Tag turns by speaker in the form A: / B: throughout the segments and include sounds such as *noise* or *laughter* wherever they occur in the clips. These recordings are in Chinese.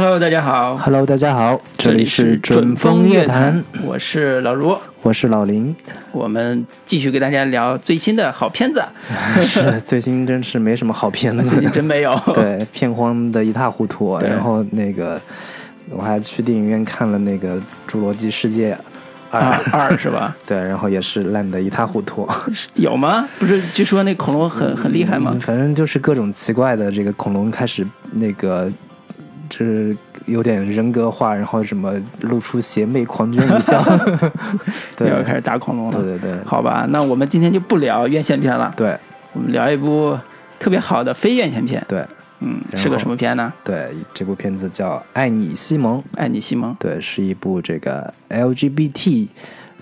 A: Hello，大家好。
B: Hello，大家好，这里是
A: 准
B: 准风乐
A: 坛
B: 坛，，
A: 我是老卢。
B: 我是老林。
A: 我们继续给大家聊最新的好片子，*laughs*
B: 是最近真是没什么好片子 *laughs*
A: 最近，真没有。*laughs*
B: 对，片荒的一塌糊涂。然后那个，我还去电影院看了那个《侏罗纪世界二》
A: 二二是吧？
B: 对，然后也是烂的一塌糊涂。
A: 有吗？不是，据说那恐龙很很厉害吗
B: 嗯？反正就是各种奇怪的这个恐龙开始那个，就是有点人格化，然后什么露出邪魅狂狷一笑。*laughs* 对
A: 要开始打恐龙了。
B: 对对对
A: 好吧，那我们今天就不聊院线片了，
B: 对
A: 我们聊一部特别好的非院线片。
B: 对
A: 嗯，是个什么片呢？
B: 对，这部片子叫《爱你西蒙》。
A: 爱你西蒙。
B: 对，是一部这个 LGBT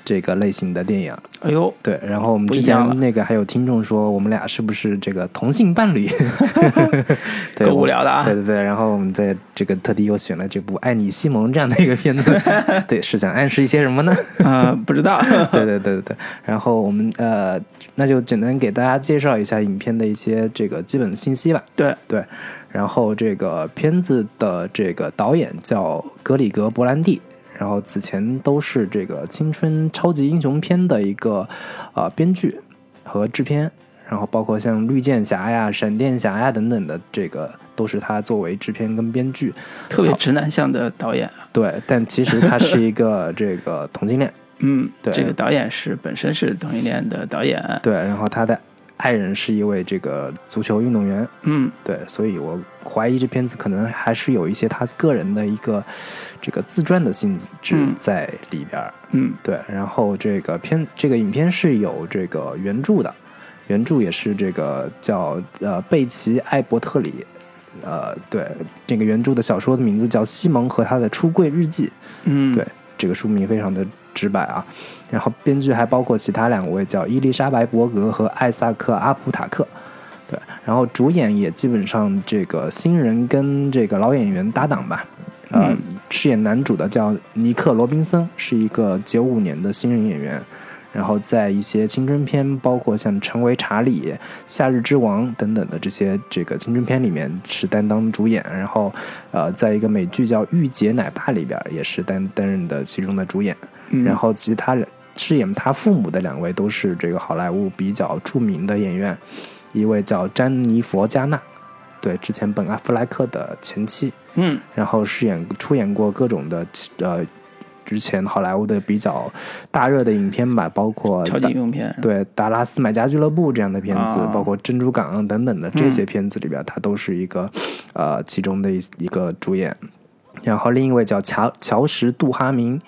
B: 这个类型的电影。
A: 哎呦，
B: 对，然后我们之前那个还有听众说我们俩是不是这个同性伴侣？*laughs* *laughs* 对
A: 够无聊的啊
B: 对对对，然后我们在这个特地又选了这部《爱你西蒙》这样的一个片子，*laughs* 对，是想暗示一些什么呢？
A: 呃，不知道。
B: 对对对对对，然后我们呃，那就简单给大家介绍一下影片的一些这个基本信息吧。
A: 对，
B: 对，然后这个片子的这个导演叫格里格·勃兰蒂，然后此前都是这个青春超级英雄片的一个呃编剧和制片，然后包括像绿箭侠呀、闪电侠呀等等的，这个都是他作为制片跟编剧。
A: 特别直男向的导演。*laughs*
B: 对，但其实他是一个 *laughs* 这个同性恋。
A: 嗯，
B: 对
A: 这个导演是本身是同性恋的导演。
B: 对，然后他的爱人是一位这个足球运动员。
A: 嗯，
B: 对，所以我怀疑这片子可能还是有一些他个人的一个这个自传的性质
A: 嗯
B: 在里边儿。
A: 嗯，
B: 对，然后这个片这个影片是有这个原著的，原著也是这个叫呃贝奇艾伯特里。呃，对，这个原著的小说的名字叫《西蒙和他的出柜日记》。
A: 嗯，
B: 对，这个书名非常的直白啊。然后编剧还包括其他两位叫伊丽莎白·伯格和艾萨克·阿普塔克。对，然后主演也基本上这个新人跟这个老演员搭档吧。呃，
A: 嗯
B: 饰演男主的叫尼克·罗宾森，是一个九五年的新人演员。然后在一些青春片，包括像《成为查理》《夏日之王》等等的这些这个青春片里面是担当主演，然后呃，在一个美剧叫《御姐奶爸》里边也是担担任的其中的主演。
A: 嗯
B: 然后其他人饰演他父母的两位都是这个好莱坞比较著名的演员，一位叫詹妮弗·加纳，对，之前本阿弗莱克的前妻，
A: 嗯
B: 然后饰演出演过各种的呃，之前好莱坞的比较大热的影片吧，包括
A: 超级英雄片。
B: 对《达拉斯买家俱乐部》这样的片子，
A: 啊
B: 包括《珍珠港》等等的这些片子里边，他都是一个呃其中的一一个主演。然后另一位叫乔乔什·杜哈明，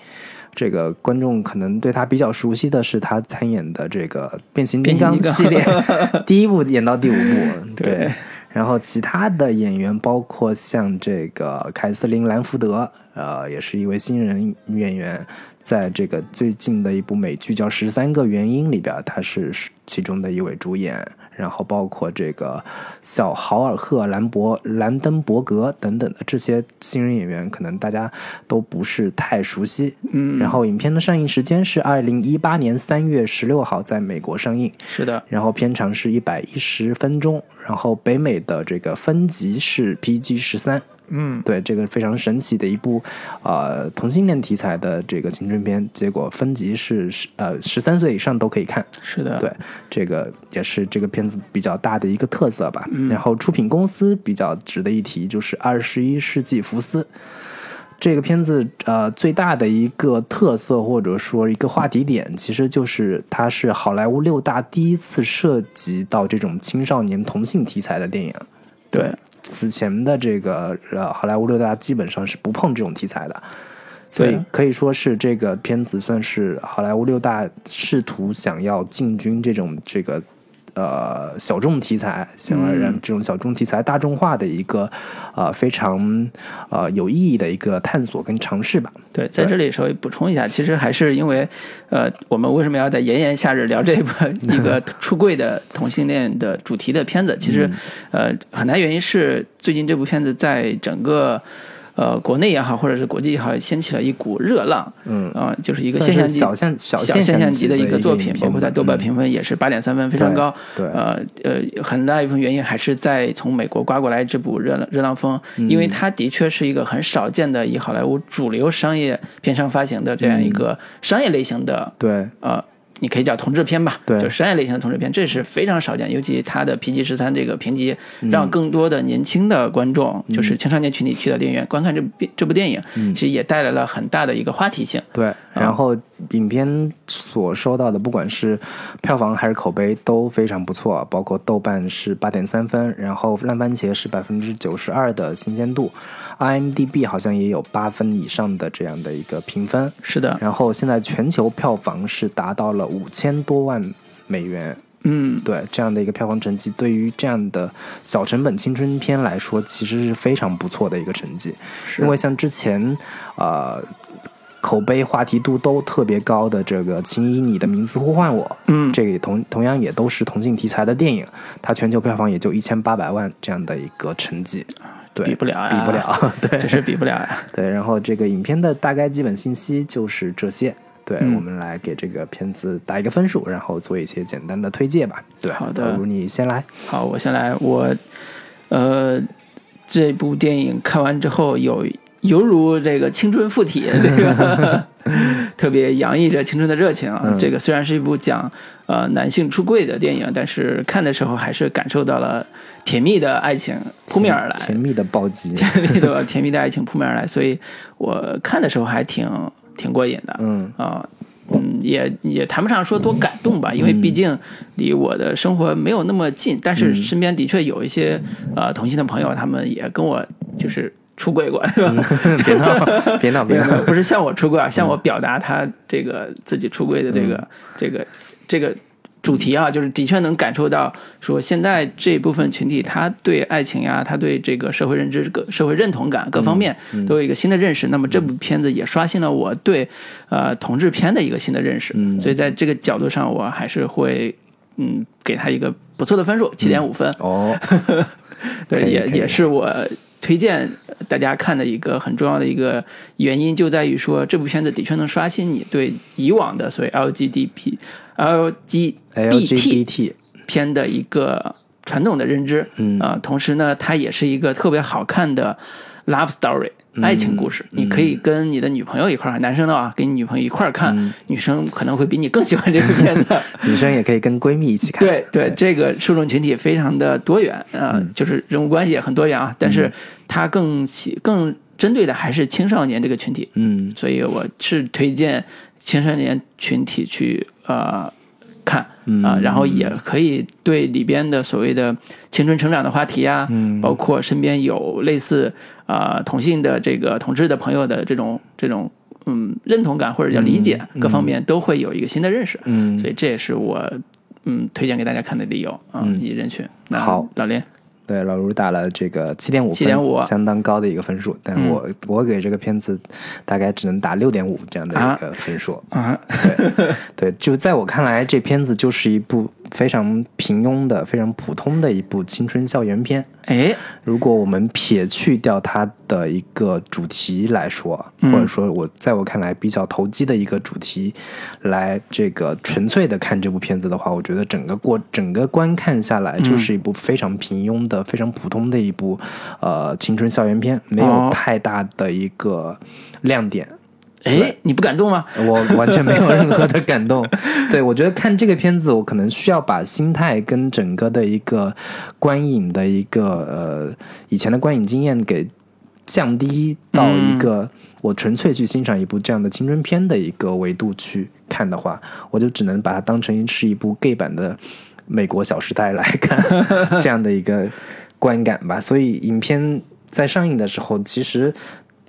B: 这个观众可能对他比较熟悉的是他参演的这个《变形金刚系列，*laughs* 第一部演到第五部，*laughs*
A: 对。
B: 然后其他的演员包括像这个凯瑟琳·兰福德，呃，也是一位新人女演员，在这个最近的一部美剧叫《十三个原因》里边，她是其中的一位主演。然后包括这个小豪尔赫·兰博、兰登伯格等等的这些新人演员，可能大家都不是太熟悉。
A: 嗯，
B: 然后影片的上映时间是二零一八年三月十六号在美国上映。
A: 是的，
B: 然后片长是一百一十分钟，然后北美的这个分级是 PG 十三，
A: 嗯
B: 对，这个非常神奇的一部呃同性恋题材的这个青春片，结果分级是十呃十三岁以上都可以看，
A: 是的，
B: 对，这个也是这个片子比较大的一个特色吧。然后出品公司比较值得一提，就是二十一世纪福斯。这个片子呃最大的一个特色或者说一个话题点，其实就是它是好莱坞六大第一次涉及到这种青少年同性题材的电影。
A: 对，
B: 此前的这个呃好莱坞六大基本上是不碰这种题材的，所以可以说是这个片子算是好莱坞六大试图想要进军这种这个呃小众题材，想要让这种小众题材大众化的一个呃非常呃有意义的一个探索跟尝试吧。
A: 对，在这里稍微补充一下，其实还是因为，呃，我们为什么要在炎炎夏日聊这部 *laughs* 一个出柜的同性恋的主题的片子？其实，呃，很大原因是最近这部片子在整个。呃国内也好，或者是国际也好，掀起了一股热浪。
B: 嗯。
A: 啊、就是一个现象级
B: 小现
A: 现象级的
B: 的
A: 一个作品，包括在豆瓣
B: 嗯
A: 评分也是八点三分，非常高。
B: 对。
A: 呃呃，很大一部分原因还是在从美国刮过来这股热浪热浪风，
B: 嗯。
A: 因为它的确是一个很少见的以好莱坞主流商业片商发行的这样一个商业类型的
B: 对。
A: 呃，你可以叫同志片吧，
B: 对。
A: 就是商业类型的同志片，这是非常少见，尤其它的 PG 十三这个评级，让更多的年轻的观众，就是青少年群体去到电影院观看这部这部电影，其实也带来了很大的一个话题性。
B: 对，然后影片所收到的不管是票房还是口碑都非常不错，包括豆瓣是八点三分，然后烂番茄是百分之九十二的新鲜度，IMDB 好像也有八分以上的这样的一个评分，
A: 是的，
B: 然后现在全球票房是达到了五千多万美元。
A: 嗯，
B: 对这样的一个票房成绩，对于这样的小成本青春片来说，其实是非常不错的一个成绩。
A: 是
B: 因为像之前，呃，口碑话题度都特别高的这个《请以你的名字呼唤我》，
A: 嗯
B: 这个也同同样也都是同性题材的电影，它全球票房也就一千八百万这样的一个成绩，对，
A: 比不了呀，
B: 比不了，*laughs* 对，
A: 这是比不了呀。
B: 对，然后这个影片的大概基本信息就是这些。对，
A: 嗯
B: 我们来给这个片子打一个分数，然后做一些简单的推介吧。对，
A: 好的
B: 不如你先来。
A: 好，我先来，我呃，这部电影看完之后有犹如这个青春附体，*laughs* 这个特别洋溢着青春的热情啊。
B: 嗯
A: 这个虽然是一部讲呃男性出柜的电影，但是看的时候还是感受到了甜蜜的爱情扑面而来，*laughs*
B: 甜蜜的暴击。
A: 甜蜜的甜蜜的爱情扑面而来，所以我看的时候还挺挺过瘾的。
B: 嗯
A: 啊、嗯，也也谈不上说多感动吧，因为毕竟离我的生活没有那么近，但是身边的确有一些呃同性的朋友，他们也跟我就是出轨过？*laughs* *laughs*
B: 别闹，别闹，别闹。
A: 不是向我出柜啊，向我表达他这个自己出柜的这个、这个这个主题啊，就是的确能感受到，说现在这部分群体，他对爱情呀，他对这个社会认知、各社会认同感各方面都有一个新的认识。那么这部片子也刷新了我对呃同志片的一个新的认识，所以在这个角度上，我还是会嗯给他一个不错的分数，七点五分。
B: 哦，*laughs*
A: 对，也也是我推荐大家看的一个很重要的一个原因，就在于说这部片子的确能刷新你对以往的所谓 LGBT、LGBT
B: LGBT，
A: 片的一个传统的认知。
B: 嗯
A: 啊、同时呢，它也是一个特别好看的 love story。爱情故事，你可以跟你的女朋友一块儿看，男生的话跟你女朋友一块儿看，女生可能会比你更喜欢这个片子。*laughs*
B: 女生也可以跟闺蜜一起看。
A: 对对，这个受众群体非常的多元啊、呃就是人物关系也很多元啊，但是它更喜更针对的还是青少年这个群体，
B: 嗯。
A: 所以我是推荐青少年群体去呃看啊、然后也可以对里边的所谓的青春成长的话题啊，
B: 嗯。
A: 包括身边有类似啊、呃同性的这个同志的朋友的这种这种嗯认同感或者叫理解，各方面都会有一个新的认识，
B: 嗯。
A: 所以这也是我嗯推荐给大家看的理由啊，以人群。那
B: 好。
A: 老林
B: 对，老卢打了这个七点五七
A: 点五。
B: 相当高的一个分数。但我、我给这个片子大概只能打六点五这样的一个分数。
A: 啊，*laughs*
B: 对，就在我看来，这片子就是一部非常平庸的、非常普通的一部青春校园片。
A: 哎，
B: 如果我们撇去掉它的一个主题来说，
A: 嗯
B: 或者说我在我看来比较投机的一个主题，来这个纯粹的看这部片子的话，我觉得整个过整个观看下来，就是一部非常平庸的、非常普通的一部呃青春校园片，没有
A: 哦
B: 太大的一个亮点。
A: 哎，你不感动吗？
B: 我完全没有任何的感动。*laughs* 对我觉得看这个片子，我可能需要把心态跟整个的一个观影的一个呃以前的观影经验给降低到一个我纯粹去欣赏一部这样的青春片的一个维度去看的话，我就只能把它当成是一部 gay 版的美国《小时代》来看 *laughs* 这样的一个观感吧。所以影片在上映的时候，其实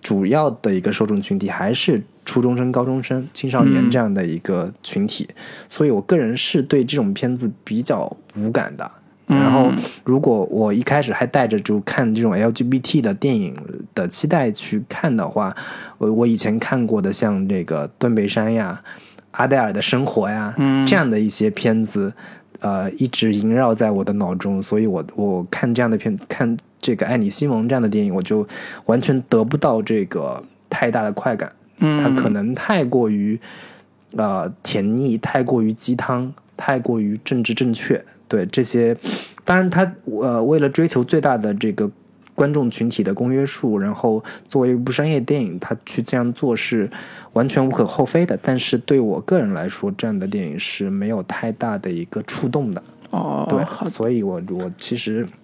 B: 主要的一个受众群体还是初中生、高中生、青少年这样的一个群体，所以我个人是对这种片子比较无感的。然后，如果我一开始还带着就看这种 LGBT 的电影的期待去看的话，我我以前看过的像这个《断背山》呀、阿黛尔的生活呀，这样的一些片子，呃，一直萦绕在我的脑中，所以我我看这样的片看这个《爱你西蒙》这样的电影，我就完全得不到这个太大的快感。
A: 嗯，
B: 它可能太过于呃甜腻，太过于鸡汤，太过于政治正确。对这些，当然他呃为了追求最大的这个观众群体的公约数，然后作为一部商业电影，他去这样做是完全无可厚非的。但是对我个人来说，这样的电影是没有太大的一个触动的。
A: 哦，
B: 对，所以我我其实
A: 那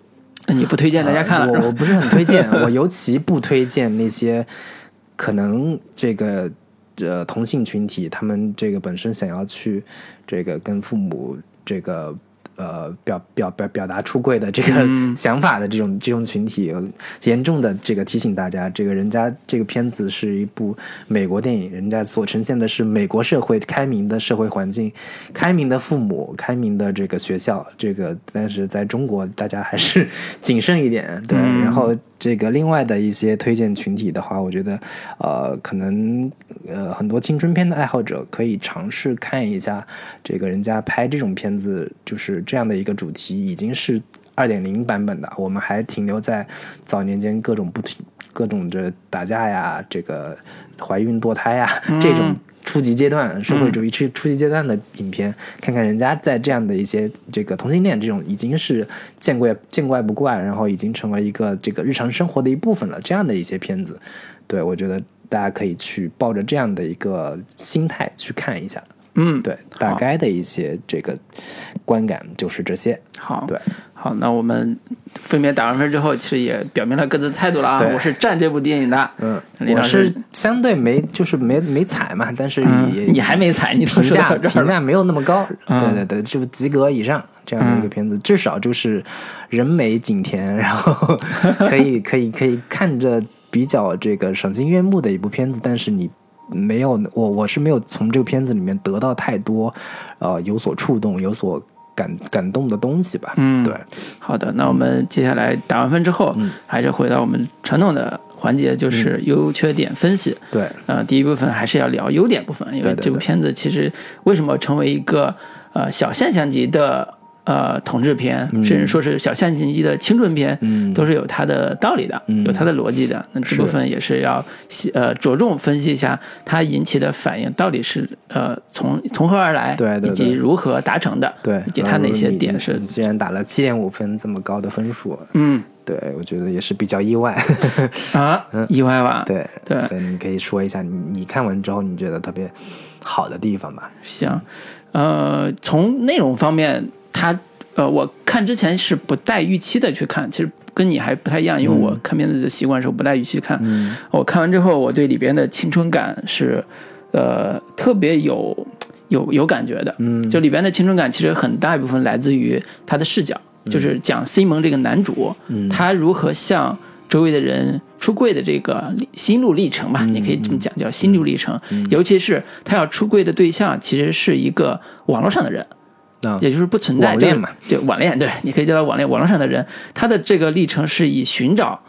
A: 你不推荐大家看了
B: 呃我我不是很推荐，我尤其不推荐那些可能这个呃同性群体，他们这个本身想要去这个跟父母这个。呃，表表表表达出柜的这个
A: 嗯 *laughs*
B: 想法的这种、这种群体，呃严重的这个提醒大家，这个人家这个片子是一部美国电影，人家所呈现的是美国社会开明的社会环境，开明的父母，开明的这个学校，这个但是在中国大家还是 *laughs* 谨慎一点，对。
A: 嗯
B: 然后这个另外的一些推荐群体的话，我觉得呃，可能呃很多青春片的爱好者可以尝试看一下这个人家拍这种片子，就是这样的一个主题，已经是二点零版本的，我们还停留在早年间各种不停各种这打架呀，这个怀孕堕胎呀、这种初级阶段社会主义初初级阶段的影片，看看人家在这样的一些这个同性恋这种已经是见怪见怪不怪，然后已经成为一个这个日常生活的一部分了，这样的一些片子，对我觉得大家可以去抱着这样的一个心态去看一下。
A: 嗯，
B: 对，大概的一些这个观感就是这些。
A: 好，
B: 对，
A: 好，那我们分别打完分之后，其实也表明了各自态度了啊。我是站这部电影的，
B: 嗯，我是
A: 师
B: 相对没就是没没踩嘛，但是
A: 嗯
B: 也、
A: 你还没踩，你
B: 评价。评价没有那么高，
A: 嗯
B: 对对对，就及格以上这样的一个片子，至少就是人美景甜，然后可以可以可以看着比较这个赏心悦目的一部片子，但是你。没有，我我是没有从这个片子里面得到太多，呃，有所触动、有所感感动的东西吧。
A: 嗯
B: 对，
A: 好的，那我们接下来打完分之后，
B: 嗯
A: 还是回到我们传统的环节，就是优缺点分析。
B: 对，
A: 呃，第一部分还是要聊优点部分，因为这部片子其实为什么成为一个呃小现象级的呃统治片，甚至说是小现象级的青春片，
B: 嗯。
A: 都是有它的道理的，
B: 嗯。
A: 有它的逻辑的。那这部分也是要呃着重分析一下它引起的反应到底是呃从从何而来，
B: 对对
A: 以及如何达成的，
B: 对，
A: 以及它哪些点是。
B: 你既然打了七点五分这么高的分数，
A: 嗯。
B: 对我觉得也是比较意外。
A: 啊？*laughs* 意外吧？
B: 对。
A: 对，
B: 你可以说一下你你看完之后你觉得特别好的地方吧？
A: 行，呃，从内容方面，它呃，我看之前是不带预期的去看，其实跟你还不太一样，因为我看片子的习惯是我不带预期看。
B: 嗯
A: 我看完之后，我对里边的青春感是呃特别有有有感觉的。
B: 嗯
A: 就里边的青春感，其实很大一部分来自于他的视角，就是讲西蒙这个男主，
B: 嗯
A: 他如何向周围的人出柜的这个心路历程吧，
B: 嗯
A: 你可以这么讲，叫心路历程。尤其是他要出柜的对象，其实是一个网络上的人。
B: 啊。
A: 也就是不存在
B: 网恋嘛，
A: 就网恋，对，你可以叫他网恋。网络上的人，他的这个历程是以寻找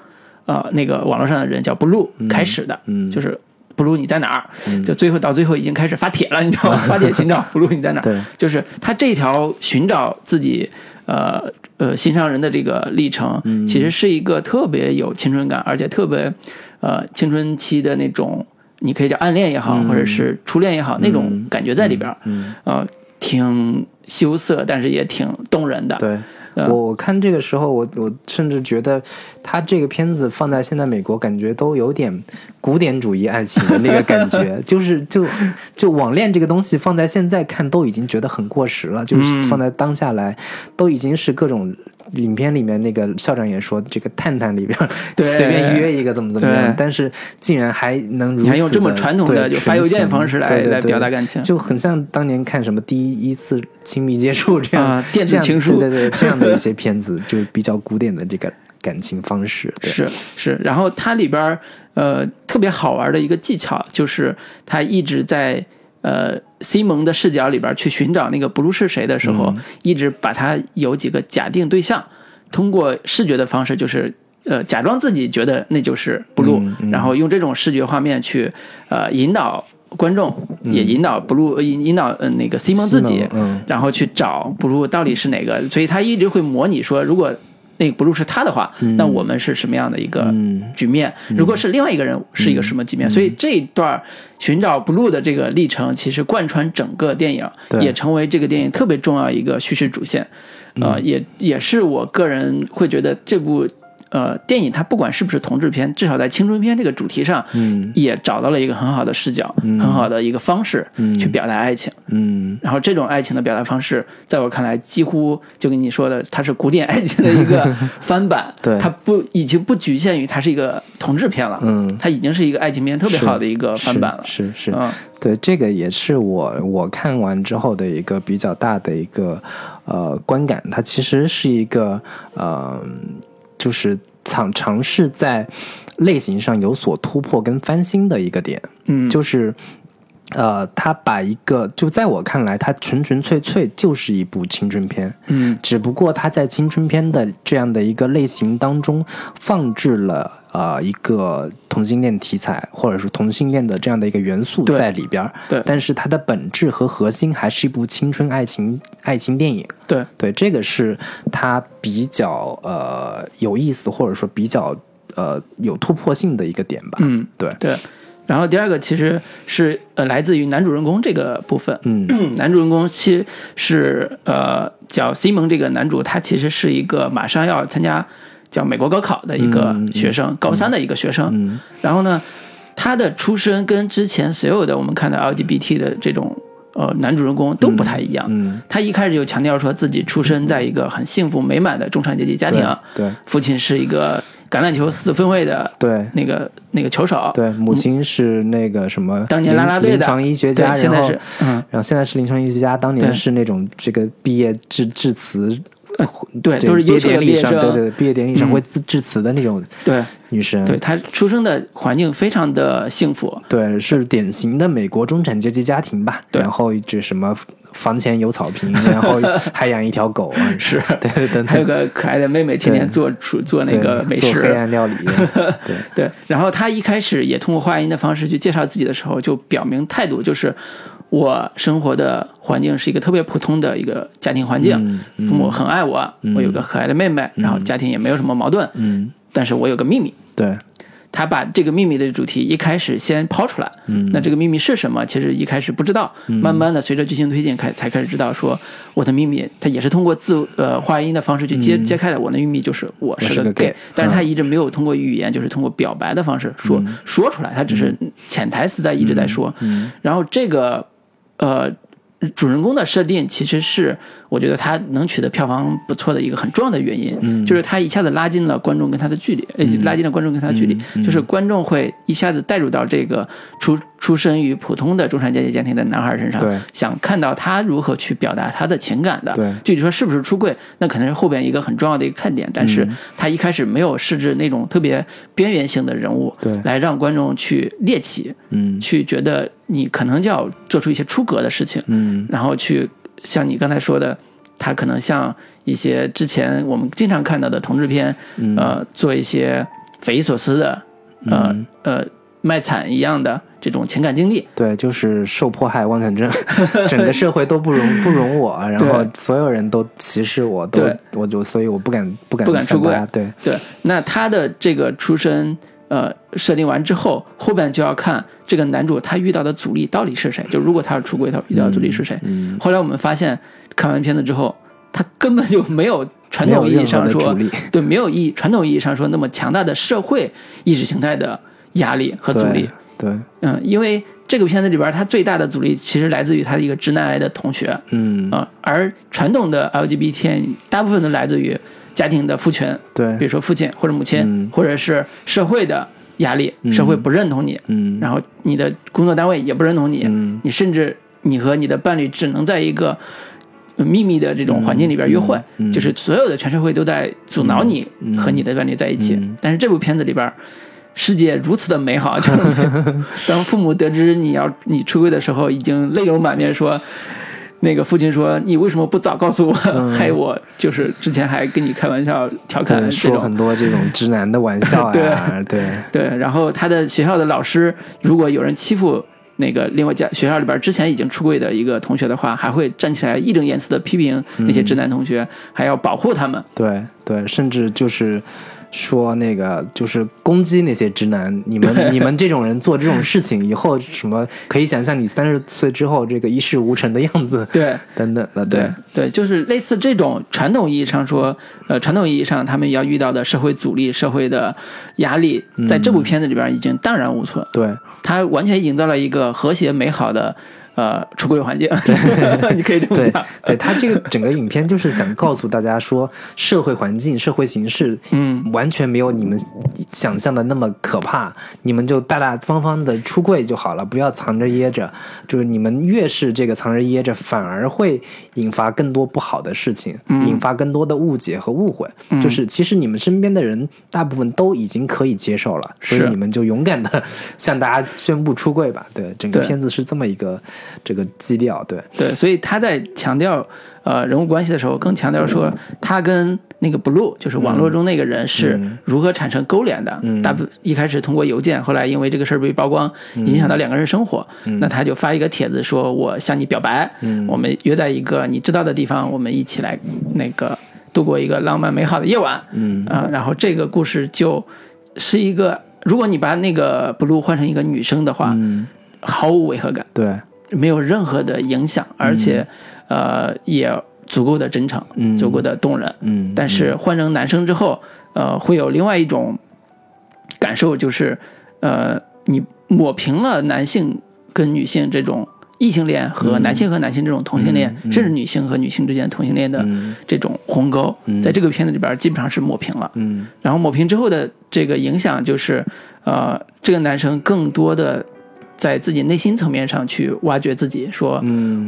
A: 呃那个网络上的人叫 blue 开始的，
B: 嗯。
A: 就是 blue 你在哪儿？就最后到最后已经开始发帖了，你知道吗？*laughs* 发帖寻找 blue 你在哪儿？
B: 对，
A: 就是他这条寻找自己呃呃心上人的这个历程，
B: 嗯。
A: 其实是一个特别有青春感，而且特别呃青春期的那种，你可以叫暗恋也好，或者是初恋也好，那种感觉在里边儿，
B: 嗯。
A: 呃，挺羞涩，但是也挺动人的。
B: 对。我看这个时候，我我甚至觉得，他这个片子放在现在美国，感觉都有点古典主义爱情的那个感觉，*laughs* 就是就就网恋这个东西放在现在看都已经觉得很过时了，就是放在当下来，都已经是各种影片里面那个校长也说，这个探探里边
A: 对。
B: 随便约一个怎么怎么样，但是竟然还能如此
A: 你还用这么传统的就发邮件方式来来表达感情。
B: 就很像当年看什么第一次亲密接触这样、
A: 啊电子情书。
B: 对对对，这样的一些片子，就比较古典的这个感情方式。对。
A: 是是，然后它里边儿呃特别好玩的一个技巧，就是他一直在呃西蒙的视角里边去寻找那个 blue 是谁的时候，一直把他有几个假定对象，通过视觉的方式，就是呃假装自己觉得那就是 blue，、
B: 嗯嗯。
A: 然后用这种视觉画面去呃引导观众，也引导 blue 引引导呃那个西蒙自己，
B: 嗯。
A: 然后去找 blue 到底是哪个，所以他一直会模拟说，如果那个 blue 是他的话，那我们是什么样的一个
B: 嗯
A: 局面？如果是另外一个人，是一个什么局面？所以这一段寻找 blue 的这个历程，其实贯穿整个电影，
B: 对
A: 也成为这个电影特别重要一个叙事主线。呃，也也是我个人会觉得这部。呃，电影它不管是不是同志片，至少在青春片这个主题上，
B: 嗯。
A: 也找到了一个很好的视角，很好的一个方式去表达爱情。
B: 嗯。
A: 然后这种爱情的表达方式，在我看来，几乎就跟你说的，它是古典爱情的一个 *laughs* 翻版。
B: 对。
A: 它不已经不局限于它是一个同志片了，
B: 嗯。
A: 它已经是一个爱情片特别好的一个翻版了。
B: 是是是，
A: 嗯。
B: 对，这个也是我我看完之后的一个比较大的一个呃观感，它其实是一个呃，就是尝尝试在类型上有所突破跟翻新的一个点，
A: 嗯，
B: 就是。呃，他把一个就在我看来，它纯纯粹粹就是一部青春片，
A: 嗯
B: 只不过它在青春片的这样的一个类型当中放置了呃一个同性恋题材或者是同性恋的这样的一个元素在里边儿，
A: 对
B: 但是它的本质和核心还是一部青春爱情爱情电影。
A: 对，
B: 对，这个是它比较呃有意思或者说比较呃有突破性的一个点吧。
A: 嗯
B: 对，
A: 对。然后第二个其实是呃来自于男主人公这个部分，
B: 嗯。*clears throat*
A: 男主人公其实是呃叫西蒙这个男主，他其实是一个马上要参加叫美国高考的一个学生，高三的一个学生。
B: 嗯。
A: 然后呢，他的出身跟之前所有的我们看到 LGBT 的这种呃男主人公都不太一样。
B: 嗯，
A: 他一开始就强调说自己出生在一个很幸福美满的中产阶级家庭，
B: 对。
A: 父亲是一个橄榄球四分卫的
B: 对。
A: 那个那个球手，
B: 对，母亲是那个什么
A: 当年啦啦队的
B: 临临床医学家，
A: 现在
B: 然后
A: 是嗯。
B: 然后现在是临床医学家，当年是那种这个毕业致致辞，
A: 对，
B: 这
A: 都是优秀的
B: 毕业典礼上，
A: 毕业生。
B: 对对，毕业典礼上
A: 嗯
B: 会致致辞的那种
A: 对
B: 女生，
A: 对，她出生的环境非常的幸福。
B: 对，是典型的美国中产阶级家庭吧。
A: 对
B: 然后这什么房前有草坪，然后还养一条狗啊，*laughs* 是，对对对，
A: 还有个可爱的妹妹，天天做出做那个美
B: 食黑。暗料理，对，*laughs*
A: 对，然后她一开始也通过话音的方式去介绍自己的时候，就表明态度，就是我生活的环境是一个特别普通的一个家庭环境，
B: 嗯
A: 父母很爱我，我有个可爱的妹妹，然后家庭也没有什么矛盾，
B: 嗯，
A: 但是我有个秘密。
B: 对，
A: 他把这个秘密的主题一开始先抛出来，
B: 嗯
A: 那这个秘密是什么？其实一开始不知道，慢慢的随着剧情推进，开才开始知道说我的秘密，他也是通过自呃话音的方式去揭、揭开的。我的秘密就是我是个
B: 嗯我是个 gay，gay
A: 但是他一直没有通过语言，就是通过表白的方式说、
B: 嗯
A: 说出来，他只是潜台词在一直在说。然后这个呃主人公的设定其实是我觉得他能取得票房不错的一个很重要的原因，
B: 嗯。
A: 就是他一下子拉近了观众跟他的距离，呃，拉近了观众跟他的距离，
B: 嗯
A: 就是观众会一下子带入到这个出出身于普通的中产阶级家庭的男孩身上，想看到他如何去表达他的情感的。具体说是不是出柜，那可能是后边一个很重要的一个看点，但是
B: 嗯。
A: 他一开始没有设置那种特别边缘性的人物，来让观众去猎奇，
B: 嗯。
A: 去觉得你可能就要做出一些出格的事情，
B: 嗯。
A: 然后去像你刚才说的，他可能像一些之前我们经常看到的同志片，
B: 嗯。
A: 呃，做一些匪夷所思的，呃、呃卖惨一样的这种情感经历。
B: 对，就是受迫害妄想症，*laughs* 整个社会都不容不容我，*laughs* 然后所有人都歧视我，都
A: 对。
B: 我就所以我不敢不敢
A: 不敢出柜
B: 对，
A: 对，那他的这个出身。呃，设定完之后，后边就要看这个男主他遇到的阻力到底是谁。就如果他要出轨，他遇到的阻力是谁？
B: 嗯
A: 后来我们发现，看完片子之后，他根本就没有传统意义上说对，没有意传统意义上说那么强大的社会意识形态的压力和阻力。
B: 对，对，
A: 嗯，因为这个片子里边，他最大的阻力其实来自于他的一个直男癌的同学
B: 嗯
A: 啊、而传统的 LGBT 大部分都来自于家庭的父权，
B: 对。
A: 比，如说父亲或者母亲，
B: 嗯。
A: 或者是社会的压力，社会不认同你，
B: 嗯。
A: 然后你的工作单位也不认同你，
B: 嗯。
A: 你甚至你和你的伴侣只能在一个呃秘密的这种环境里边约会，
B: 嗯。嗯。
A: 就是所有的全社会都在阻挠你和你的伴侣在一起。
B: 嗯。
A: 但是这部片子里边，世界如此的美好，就是 *laughs* 当父母得知你要你出轨的时候，已经泪流满面说。那个父亲说：“你为什么不早告诉我？害我就是之前还跟你开玩笑调侃
B: 说很多这种直男的玩笑啊，*laughs* 对，
A: 对，然后他的学校的老师，如果有人欺负那个另外家学校里边之前已经出柜的一个同学的话，还会站起来义正言辞的批评那些直男同学，还要保护他们。
B: 对对，甚至就是说那个就是攻击那些直男，你们你们这种人做这种事情，以后什么可以想象你三十岁之后这个一事无成的样子，
A: 对
B: 等等的，
A: 对对，就是类似这种传统意义上说，呃，传统意义上他们要遇到的社会阻力、社会的压力，在这部片子里边已经荡然无存。
B: 对，
A: 他完全营造了一个和谐美好的。呃，出柜环境，*laughs* 你可以这么讲。
B: 对，他这个整个影片就是想告诉大家说，社会环境、社会形势，
A: 嗯，
B: 完全没有你们想象的那么可怕。你们就大大方方的出柜就好了，不要藏着掖着。就是你们越是这个藏着掖着，反而会引发更多不好的事情，引发更多的误解和误会。就是其实你们身边的人大部分都已经可以接受了，所以你们就勇敢的向大家宣布出柜吧。对，整个片子是这么一个。这个基调，对
A: 对，所以他在强调呃人物关系的时候，更强调说他跟那个 Blue，就是网络中那个人是如何产生勾连的。嗯大部一开始通过邮件，后来因为这个事儿被曝光，影响到两个人生活，那他就发一个帖子说：“我向你表白，嗯我们约在一个你知道的地方，我们一起来那个度过一个浪漫美好的夜晚。”
B: 嗯
A: 啊，然后这个故事就是一个，如果你把那个 Blue 换成一个女生的话，嗯毫无违和感。
B: 对。
A: 没有任何的影响，而且，呃，也足够的真诚，足够的动人。
B: 嗯，
A: 但是换成男生之后，呃，会有另外一种感受，就是，呃，你抹平了男性跟女性这种异性恋和男性和男性这种同性恋，甚至女性和女性之间同性恋的这种鸿沟，在这个片子里边基本上是抹平了。
B: 嗯，
A: 然后抹平之后的这个影响就是，呃，这个男生更多的。在自己内心层面上去挖掘自己，说，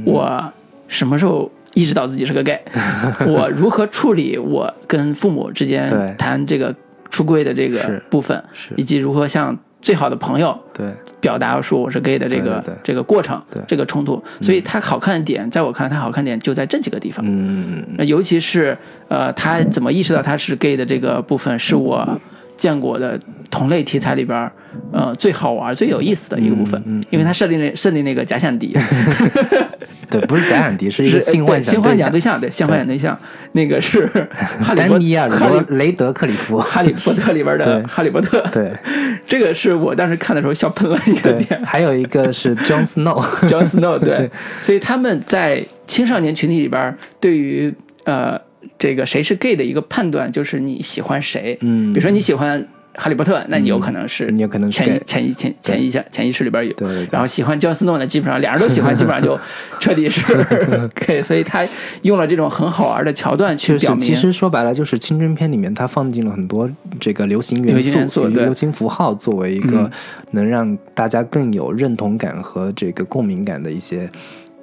A: 我什么时候意识到自己是个 gay？*laughs* 我如何处理我跟父母之间谈这个出柜的这个部分，以及如何向最好的朋友
B: 对
A: 表达说我是 gay 的这个这个过程，这个冲突。所以它好看的点，在我看来，它好看点就在这几个地方。
B: 嗯
A: 那尤其是呃，他怎么意识到他是 gay 的这个部分，是我。见过的同类题材里边，呃，最好玩、最有意思的一个部分，因为它设定那设定那个假想敌，*laughs*
B: 对，不是假想敌，是一个性幻
A: 想性幻想
B: 对
A: 象，对，性幻想对象，那个是 *laughs* 哈利
B: 丹尼尔·雷德克里夫，
A: 哈利波特里边的哈利波特，
B: 对，*laughs*
A: 这个是我当时看的时候笑喷了一个点。
B: 还有一个是 John Snow，John
A: Snow，对，所以他们在青少年群体里边，对于呃。这个谁是 gay 的一个判断，就是你喜欢谁。
B: 嗯，
A: 比如说你喜欢哈利波特，那你有可能是，
B: 你有可能
A: 潜意潜意潜潜意下潜意识里边有。
B: 对。
A: 然后喜欢焦斯诺呢，基本上俩人都喜欢，基本上就 *laughs* 彻底是 *laughs* gay。所以他用了这种很好玩的桥段去表明。
B: 其实说白了，就是青春片里面他放进了很多这个流行
A: 元素、
B: 流行符号，作为一个能让大家更有认同感和这个共鸣感的一些。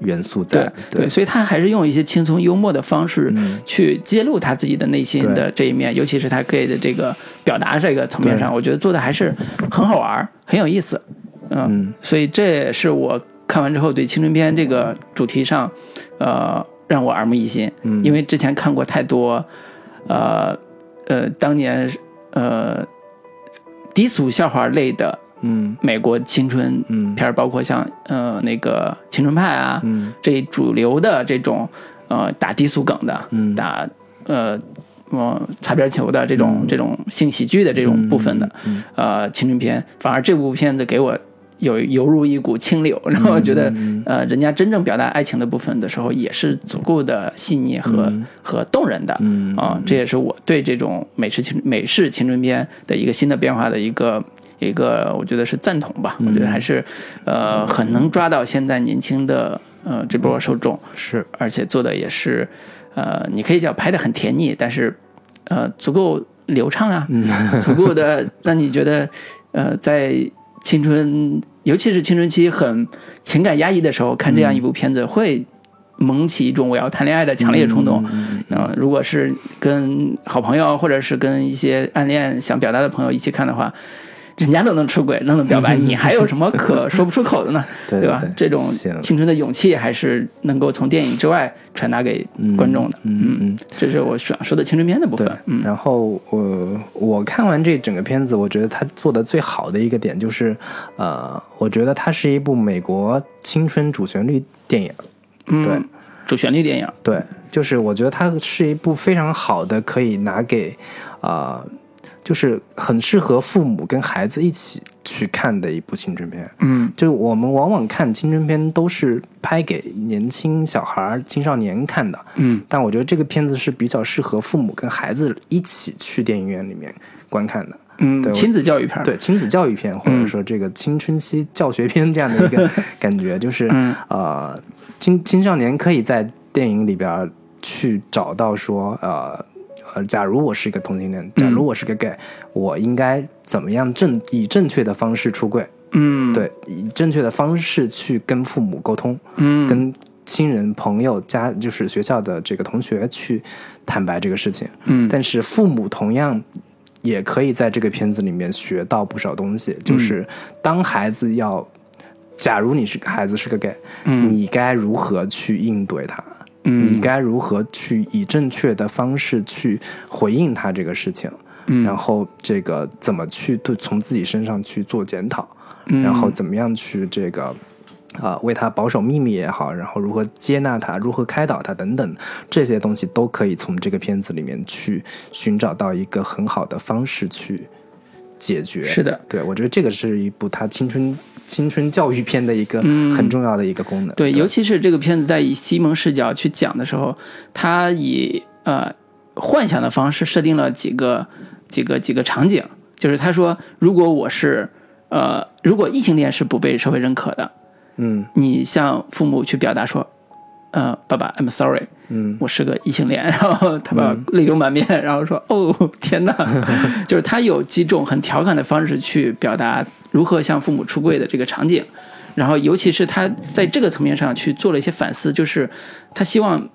B: 元素在
A: 对，所以他还是用一些轻松幽默的方式去揭露他自己的内心的这一面，尤其是他 gay 的这个表达这个层面上，我觉得做的还是很好玩，很有意思。嗯，所以这也是我看完之后对青春片这个主题上，呃，让我耳目一新。
B: 嗯，
A: 因为之前看过太多，呃呃，当年呃低俗笑话类的。
B: 嗯，
A: 美国青春片包括像呃那个青春派啊，这主流的这种呃打低俗梗的，打呃呃擦边球的这种这种性喜剧的这种部分的呃青春片，反而这部片子给我有犹如一股清流，*laughs* 然后我觉得呃人家真正表达爱情的部分的时候，也是足够的细腻和和动人的啊，这也是我对这种美式青美式青春片的一个新的变化的一个。一个我觉得是赞同吧，我觉得还是，呃，很能抓到现在年轻的呃这波受众，
B: 是，
A: 而且做的也是，呃，你可以叫拍的很甜腻，但是，呃，足够流畅啊，*laughs* 足够的让你觉得，呃，在青春，尤其是青春期很情感压抑的时候，看这样一部片子会萌起一种我要谈恋爱的强烈冲动。然后，如果是跟好朋友或者是跟一些暗恋想表达的朋友一起看的话。人家都能出轨，都能表白，*laughs* 你还有什么可说不出口的呢？*laughs*
B: 对
A: 吧？这种青春的勇气还是能够从电影之外传达给观众的。
B: 嗯嗯，
A: 这是我想说的青春片的部分。嗯，
B: 然后我我看完这整个片子，我觉得他做的最好的一个点就是，呃，我觉得它是一部美国青春主旋律电影。
A: 嗯，
B: 对，
A: 主旋律电影。
B: 对，就是我觉得它是一部非常好的可以拿给啊。就是很适合父母跟孩子一起去看的一部青春片。
A: 嗯，
B: 就是我们往往看青春片都是拍给年轻小孩、青少年看的。
A: 嗯，
B: 但我觉得这个片子是比较适合父母跟孩子一起去电影院里面观看的。
A: 嗯，亲子教育片。
B: 对，亲子教育片或者说这个青春期教学片这样的一个感觉，就是呃，青青少年可以在电影里边去找到说呃。呃，假如我是一个同性恋，假如我是个 gay，我应该怎么样正以正确的方式出柜？
A: 嗯，
B: 对，以正确的方式去跟父母沟通，
A: 嗯，
B: 跟亲人、朋友、家，就是学校的这个同学去坦白这个事情。
A: 嗯，
B: 但是父母同样也可以在这个片子里面学到不少东西，就是当孩子要，假如你是个孩子是个 gay，
A: 嗯，
B: 你该如何去应对他？
A: 你
B: 该如何去以正确的方式去回应他这个事情？
A: 嗯，
B: 然后这个怎么去对从自己身上去做检讨？
A: 嗯，
B: 然后怎么样去这个啊为他保守秘密也好，然后如何接纳他，如何开导他等等这些东西都可以从这个片子里面去寻找到一个很好的方式去解决。
A: 是的，
B: 对我觉得这个是一部他青春。青春教育片的一个很重要的一个功能，
A: 对，尤其是这个片子在以西蒙视角去讲的时候，他以呃幻想的方式设定了几个几个几个场景，就是他说，如果我是呃，如果异性恋是不被社会认可的，
B: 嗯，
A: 你向父母去表达说，呃，爸爸，I'm sorry，
B: 嗯，
A: 我是个异性恋，然后他爸泪流满面，然后说，哦，天哪，*laughs* 就是他有几种很调侃的方式去表达。如何向父母出柜的这个场景，然后尤其是他在这个层面上去做了一些反思，就是他希望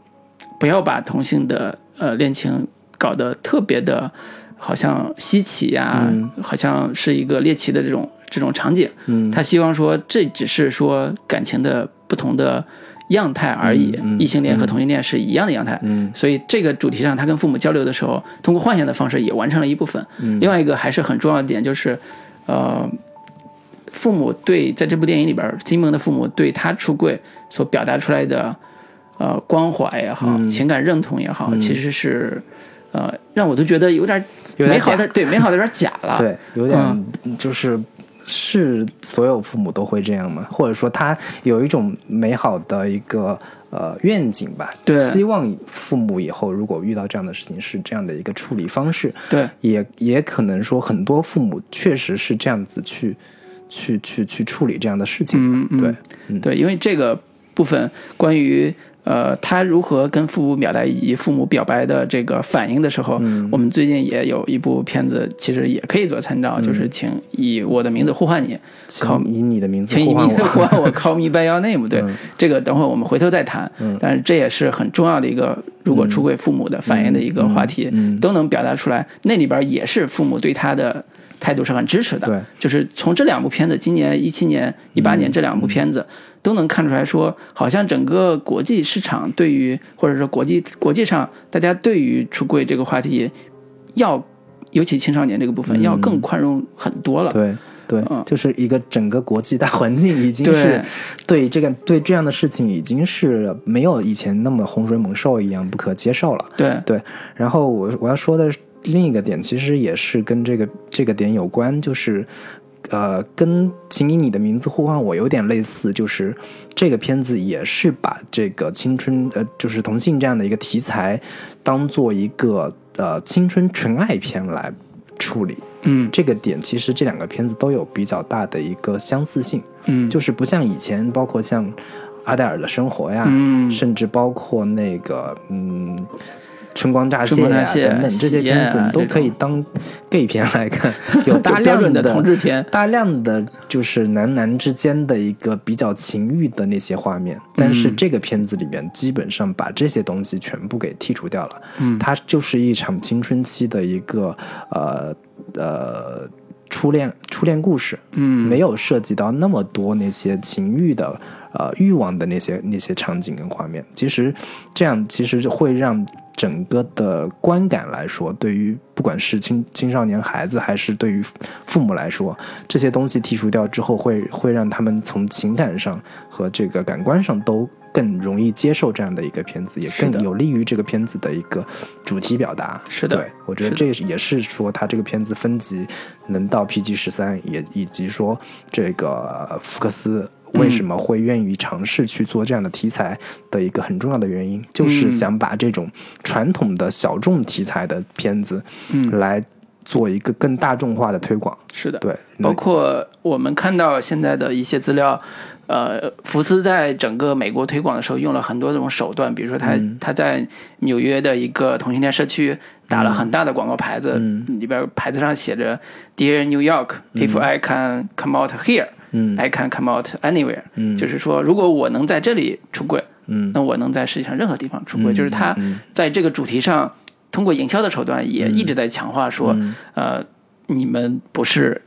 A: 不要把同性的呃恋情搞得特别的，好像稀奇呀，好像是一个猎奇的这种这种场景。
B: 嗯，
A: 他希望说这只是说感情的不同的样态而已，异性恋和同性恋是一样的样态。
B: 嗯，
A: 所以这个主题上，他跟父母交流的时候，通过幻想的方式也完成了一部分。另外一个还是很重要的点就是，呃。父母对在这部电影里边，金蒙的父母对他出柜所表达出来的，呃，关怀也好，情感认同也好，其实是，呃，让我都觉得有点美好的，对美好的有点假了，*laughs*
B: 对，有点就是是所有父母都会这样吗？或者说他有一种美好的一个呃愿景吧？
A: 对，
B: 希望父母以后如果遇到这样的事情是这样的一个处理方式，
A: 对，
B: 也也可能说很多父母确实是这样子去。去去去处理这样的事情，
A: 嗯
B: 对，
A: 对，因为这个部分关于呃他如何跟父母表达以及父母表白的这个反应的时候，我们最近也有一部片子，其实也可以做参照，就是请以我的名字呼唤你，
B: 请以你的名字
A: 呼
B: 唤我，*laughs*
A: 呼唤我，Call me by your name。对，这个等会儿我们回头再谈。但是这也是很重要的一个，如果出轨父母的反应的一个话题，都能表达出来。那里边也是父母对他的。态度是很支持的，
B: 对，
A: 就是从这两部片子，今年一七年、一八年这两部片子，都能看出来说，好像整个国际市场对于，或者说国际国际上大家对于出柜这个话题，要尤其青少年这个部分要更宽容很多了。
B: 对对，就是一个整个国际大环境已经是对这个对这样的事情已经是没有以前那么洪水猛兽一样不可接受了。
A: 对
B: 对，然后我我要说的。另一个点其实也是跟这个这个点有关，就是，呃，跟请以你的名字呼唤我有点类似，就是这个片子也是把这个青春呃，就是同性这样的一个题材，当做一个呃青春纯爱片来处理。
A: 嗯，
B: 这个点其实这两个片子都有比较大的一个相似性。
A: 嗯，
B: 就是不像以前，包括像阿黛尔的生活呀，甚至包括那个嗯。春光乍泄啊，等等这些片子都可以当 *laughs* gay 片来看，有大量
A: 的同志片，
B: 大量的就是男男之间的一个比较情欲的那些画面。但是这个片子里面基本上把这些东西全部给剔除掉了。
A: 嗯，
B: 它就是一场青春期的一个呃呃初恋初恋故事，
A: 嗯，
B: 没有涉及到那么多那些情欲的呃欲望的那些那些场景跟画面。其实这样其实会让整个的观感来说，对于不管是青青少年孩子，还是对于父母来说，这些东西剔除掉之后，会会让他们从情感上和这个感官上都更容易接受这样的一个片子，也更有利于这个片子的一个主题表达。
A: 是的
B: 对我觉得这也是说他这个片子分级能到 PG 十三，也以及说这个呃福克斯。为什么会愿意尝试去做这样的题材的一个很重要的原因，就是
A: 嗯。
B: 想把这种传统的小众题材的片子，
A: 嗯。
B: 来做一个更大众化的推广。
A: 是的，
B: 对，
A: 包括我们看到现在的一些资料，呃，福斯在整个美国推广的时候用了很多种手段，比如说他、
B: 嗯。
A: 他在纽约的一个同性恋社区打了很大的广告牌子，
B: 嗯。
A: 里边牌子上写着 “Dear New York, if I can come out here,
B: 嗯。
A: I can come out anywhere”，、
B: 嗯。
A: 就是说如果我能在这里出柜，
B: 嗯。
A: 那我能在世界上任何地方出柜。
B: 嗯
A: 就是他
B: 嗯。
A: 在这个主题上，通过营销的手段也一直在强化说，
B: 嗯。
A: 呃，你们不是。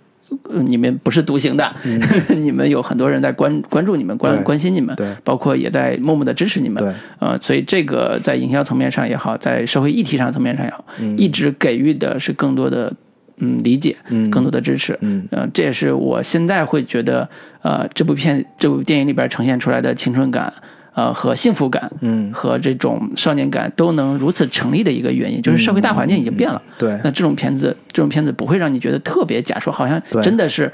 A: 呃你们不是独行的，*laughs* 你们有很多人在关关注你们、关关心你们，
B: 对。
A: 包括也在默默的支持你们。
B: 对，
A: 呃，所以这个在营销层面上也好，在社会议题上层面上也好，
B: 嗯。
A: 一直给予的是更多的嗯理解，
B: 嗯
A: 更多的支持。
B: 嗯
A: 呃，这也是我现在会觉得，呃，这部片这部电影里边呈现出来的青春感，呃和幸福感，
B: 嗯
A: 和这种少年感都能如此成立的一个原因，就是社会大环境已经变了。
B: 对
A: 那这种片子，这种片子不会让你觉得特别假，说好像真的是，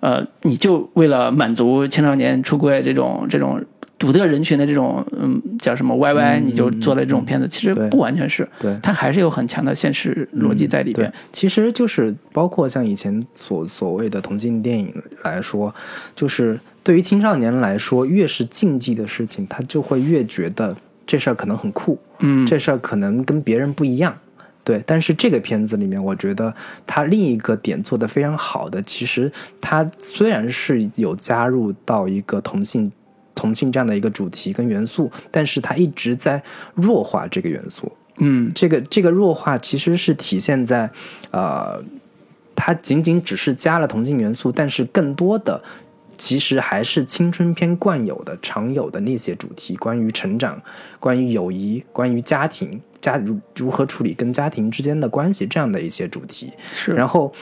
A: 呃，你就为了满足青少年出柜这种这种独特人群的这种嗯叫什么 YY，、你就做了这种片子，其实不完全是，
B: 对。
A: 它还是有很强的现实逻辑在里边。
B: 对，其实就是包括像以前所所谓的同性电影来说，就是对于青少年来说，越是禁忌的事情，他就会越觉得这事儿可能很酷，
A: 嗯，
B: 这事儿可能跟别人不一样。对，但是这个片子里面，我觉得它另一个点做得非常好的，其实它虽然是有加入到一个同性同性这样的一个主题跟元素，但是它一直在弱化这个元素。
A: 嗯
B: 这个这个弱化其实是体现在，呃，它仅仅只是加了同性元素，但是更多的其实还是青春片惯有的、常有的那些主题，关于成长、关于友谊、关于家庭、家如如何处理跟家庭之间的关系这样的一些主题。
A: 是，
B: 然后，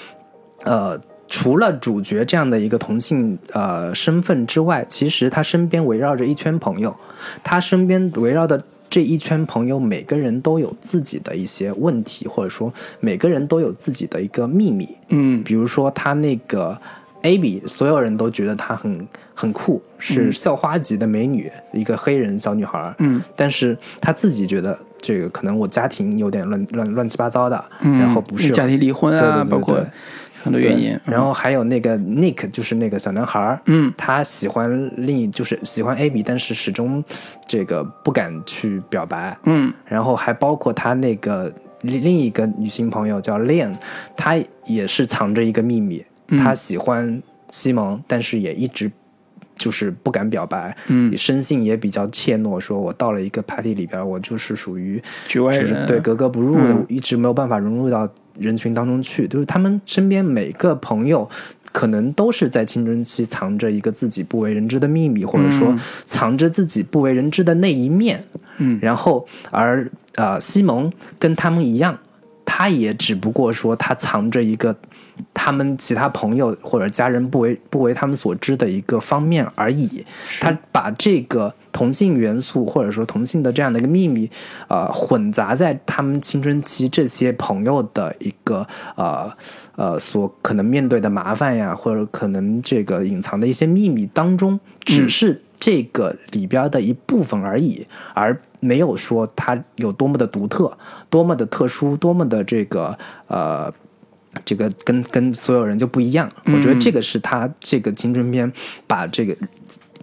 B: 呃，除了主角这样的一个同性呃身份之外，其实他身边围绕着一圈朋友，他身边围绕的这一圈朋友，每个人都有自己的一些问题，或者说每个人都有自己的一个秘密。
A: 嗯。
B: 比如说他那个 Abby，所有人都觉得她很很酷，是校花级的美女，一个黑人小女孩。
A: 嗯。
B: 但是她自己觉得这个可能我家庭有点乱乱乱七八糟的，
A: 嗯，
B: 然后不是
A: 家庭离婚啊，
B: 对对对
A: 包括
B: 对
A: 很多原因。
B: 然后还有那个 Nick，就是那个小男孩儿，
A: 嗯
B: 他喜欢另一就是喜欢 Abby，但是始终这个不敢去表白。
A: 嗯
B: 然后还包括他那个另另一个女性朋友叫 Lian，她也是藏着一个秘密，
A: 嗯
B: 她喜欢西蒙，但是也一直就是不敢表白，
A: 嗯，
B: 生性也比较怯懦，说我到了一个 party 里边，我就是属于
A: 局外
B: 就是
A: 人
B: 对格格不入，
A: 嗯
B: 一直没有办法融入到人群当中去。就是他们身边每个朋友，可能都是在青春期藏着一个自己不为人知的秘密，或者说
A: 嗯
B: 藏着自己不为人知的那一面。
A: 嗯
B: 然后而呃，西蒙跟他们一样，他也只不过说他藏着一个他们其他朋友或者家人不为不为他们所知的一个方面而已。他把这个同性元素或者说同性的这样的一个秘密，呃，混杂在他们青春期这些朋友的一个呃呃所可能面对的麻烦呀，或者可能这个隐藏的一些秘密当中，只是这个里边的一部分而已，而没有说它有多么的独特、多么的特殊、多么的这个呃。这个跟跟所有人就不一样，我觉得这个是他这个青春片把这个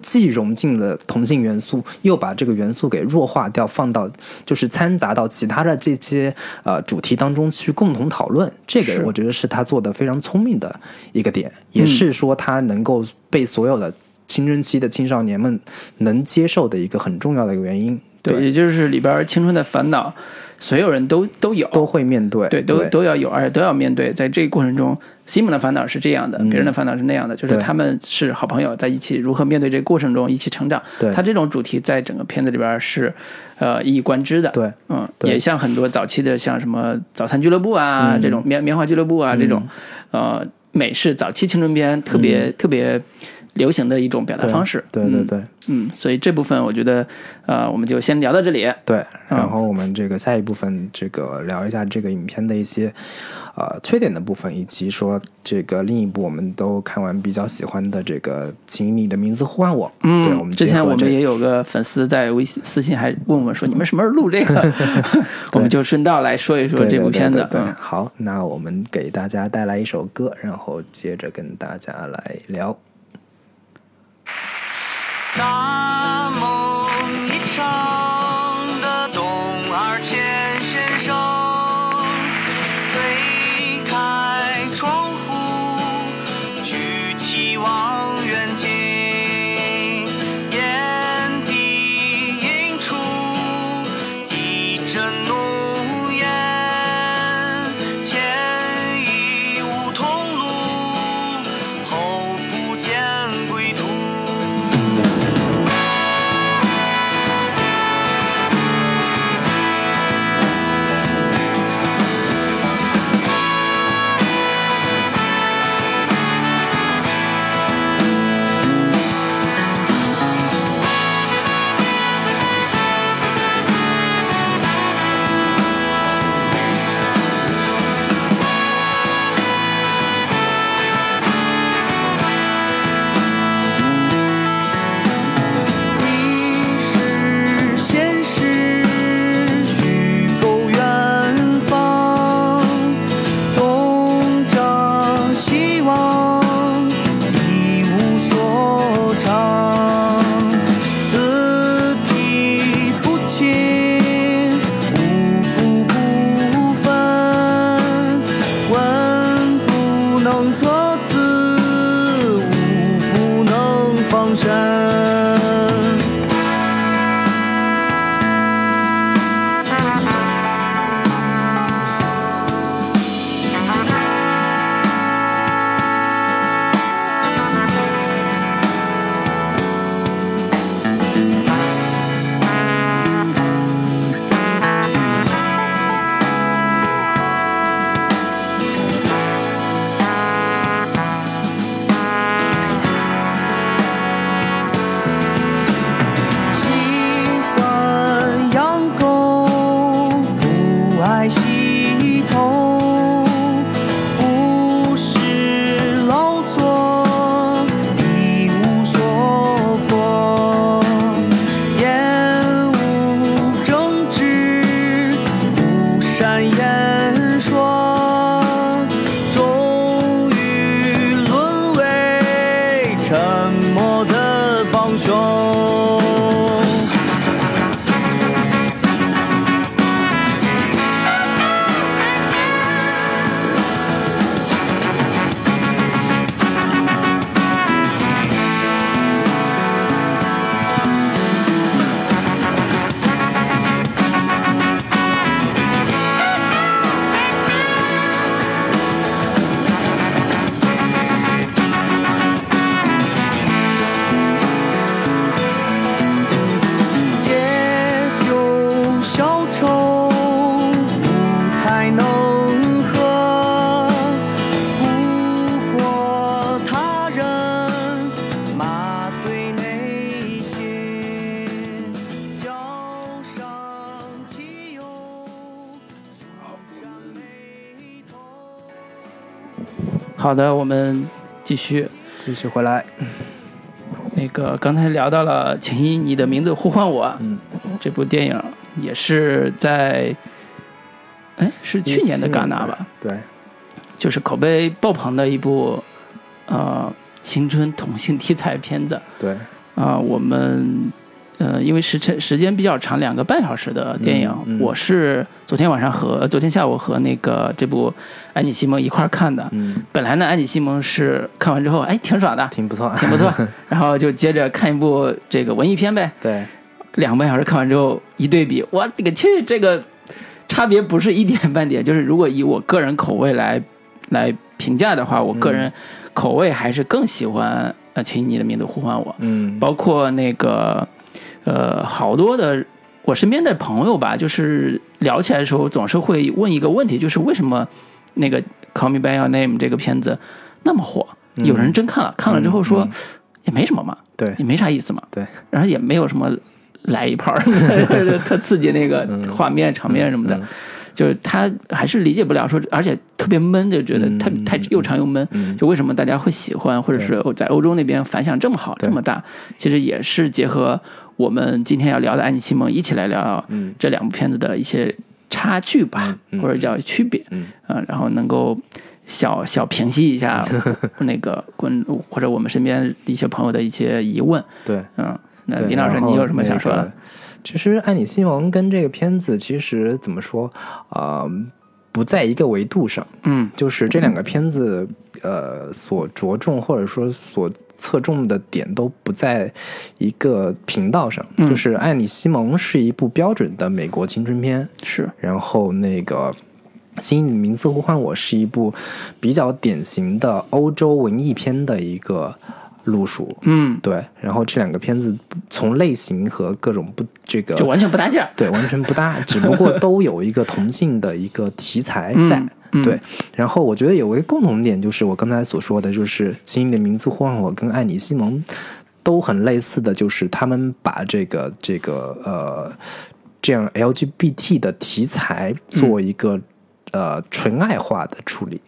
B: 既融进了同性元素，又把这个元素给弱化掉，放到就是掺杂到其他的这些呃主题当中去共同讨论。这个我觉得是他做的非常聪明的一个点，也是说他能够被所有的青春期的青少年们能接受的一个很重要的一个原因。
A: 对，也就是里边青春的烦恼，所有人都都有，
C: 都会面对，
A: 对，都都要有，而且都要面对。在这个过程中，西蒙的烦恼是这样的，别人的烦恼是那样的，就是他们是好朋友，在一起如何面对这个过程中一起成长。他这种主题在整个片子里边是呃一以贯之的。
C: 对，
A: 嗯，也像很多早期的像什么早餐俱乐部啊这种棉棉花俱乐部啊这种呃美式早期青春片特别特别。流行的一种表达方式，
C: 对对对，
A: 嗯，所以这部分我觉得，呃，我们就先聊到这里。
C: 对，然后我们这个下一部分，这个聊一下这个影片的一些，呃，缺点的部分，以及说这个另一部我们都看完比较喜欢的这个，请你的名字呼唤我。
A: 嗯，
C: 对，我们
A: 之前我们也有个粉丝在微信私信还问我们说，你们什么时候录这个？*laughs* *laughs* 我们就顺道来说一说这部片子。
C: 对，好，那我们给大家带来一首歌，然后接着跟大家来聊。大
A: 好的，我们继续
C: 继续回来。
A: 那个刚才聊到了，请以你的名字呼唤我。
C: 嗯，
A: 这部电影也是在，哎，是去年的戛纳吧？
C: 对，
A: 就是口碑爆棚的一部呃青春同性题材片子。
C: 对，
A: 啊，我们。呃，因为时辰时间比较长，两个半小时的电影，我是昨天晚上和昨天下午和那个这部安妮西蒙一块儿看的。
C: 嗯，
A: 本来呢，安妮西蒙是看完之后，哎，挺爽的，
C: 挺不错，
A: 挺不错。*laughs* 然后就接着看一部这个文艺片呗。
C: 对，
A: 两个半小时看完之后一对比，我勒个去，这个差别不是一点半点。就是如果以我个人口味来来评价的话，我个人口味还是更喜欢呃，请以你的名字呼唤我。
B: 嗯
A: 包括那个呃，好多的我身边的朋友吧，就是聊起来的时候总是会问一个问题，就是为什么那个《Call Me by Your Name》这个片子那么火？有人真看了，看了之后说、
B: 嗯。
A: 也没什么嘛，
B: 对。
A: 也没啥意思嘛，
B: 对，
A: 然后也没有什么来一炮儿 *laughs* 特刺激那个画面、场面什么的。
B: 嗯。
A: 就是他还是理解不了说，而且特别闷，就觉得太
B: 嗯。
A: 太又长又闷。
B: 嗯。
A: 就为什么大家会喜欢，或者是在欧洲那边反响这么好、这么大，其实也是结合我们今天要聊的《安妮西蒙》一起来聊聊
B: 嗯
A: 这两部片子的一些差距吧，或者叫区别。
B: 嗯
A: 啊，然后能够小小平息一下 *laughs* 那个观或者我们身边一些朋友的一些疑问。
B: 对。
A: 嗯，那
B: 对
A: 林老师，你有什么想说的？
B: 其实《爱你西蒙》跟这个片子其实怎么说啊、不在一个维度上。
A: 嗯
B: 就是这两个片子，呃，所着重或者说所侧重的点都不在一个频道上。
A: 嗯
B: 就是《爱你西蒙》是一部标准的美国青春片，
A: 是，
B: 然后那个。请你名字呼唤我是一部比较典型的欧洲文艺片的一个路数，
A: 嗯，
B: 对。然后这两个片子从类型和各种不这个
A: 就完全不搭架。*laughs*
B: 对，完全不搭，只不过都有一个同性的一个题材在。
A: 嗯嗯
B: 对，然后我觉得有一个共同点，就是我刚才所说的，就是《请你的名字呼唤我》跟《爱你西蒙》都很类似的，就是他们把这个这个呃这样 LGBT 的题材做一个、呃纯爱化的处理。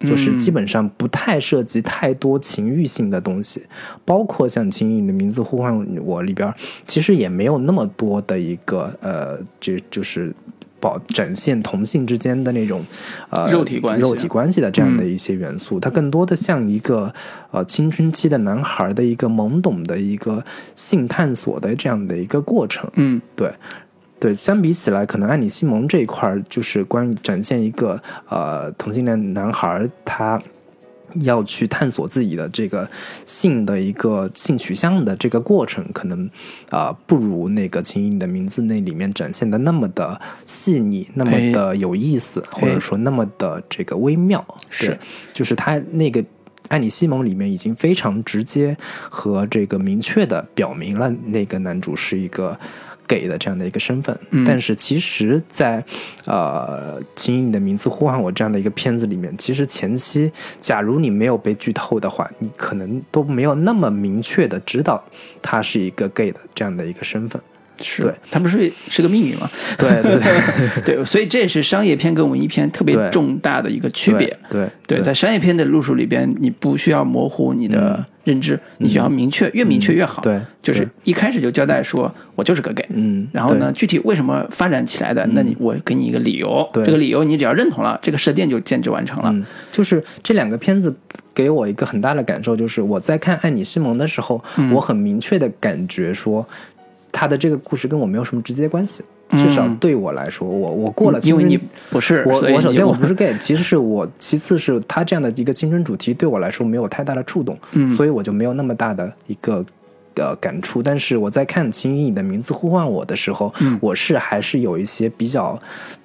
B: 就是基本上不太涉及太多情欲性的东西，包括像《请以你的名字呼唤我》里边，其实也没有那么多的一个呃，就就是保展现同性之间的那种呃
A: 肉体关系啊
B: 肉体关系的这样的一些元素，它更多的像一个呃青春期的男孩的一个懵懂的一个性探索的这样的一个过程。
A: 嗯。
B: 对，对，相比起来，可能爱你西蒙这一块儿就是关于展现一个呃同性恋男孩儿他。要去探索自己的这个性的一个性取向的这个过程，可能啊、呃不如那个《请以你的名字》那里面展现的那么的细腻，那么
A: 哎
B: 的有意思，或者说那么的这个微妙。
A: 是，
B: 就是他那个。爱你西蒙里面已经非常直接和这个明确的表明了那个男主是一个 gay 的这样的一个身份，
A: 嗯
B: 但是其实在，呃，请以你的名字呼唤我这样的一个片子里面，其实前期假如你没有被剧透的话，你可能都没有那么明确的知道他是一个 gay 的这样的一个身份。
A: 是
B: 对，
A: 它不是是个秘密吗？
B: 对 *laughs* 对对，*laughs*
A: 对，所以这也是商业片跟文艺片特别重大的一个区别。
B: 对
A: 对，在商业片的路数里边，你不需要模糊你的认知，你需要明确，越明确越好。
B: 嗯对
A: 就是一开始就交代说我就是个 gay。
B: 嗯，
A: 然后呢，具体为什么发展起来的？那你我给你一个理由，
B: 对
A: 这个理由你只要认同了，这个设定就建制完成了。
B: 嗯，就是这两个片子给我一个很大的感受，就是我在看《爱你西蒙》的时候，
A: 嗯
B: 我很明确的感觉说，他的这个故事跟我没有什么直接关系。至少对我来说，我我过了
A: 因为你不是，
B: 我我首先我不是 gay，其实是我，其次是他这样的一个青春主题对我来说没有太大的触动，
A: 嗯
B: 所以我就没有那么大的一个呃感触。但是我在看《请以你的名字呼唤我》的时候，
A: 嗯
B: 我是还是有一些比较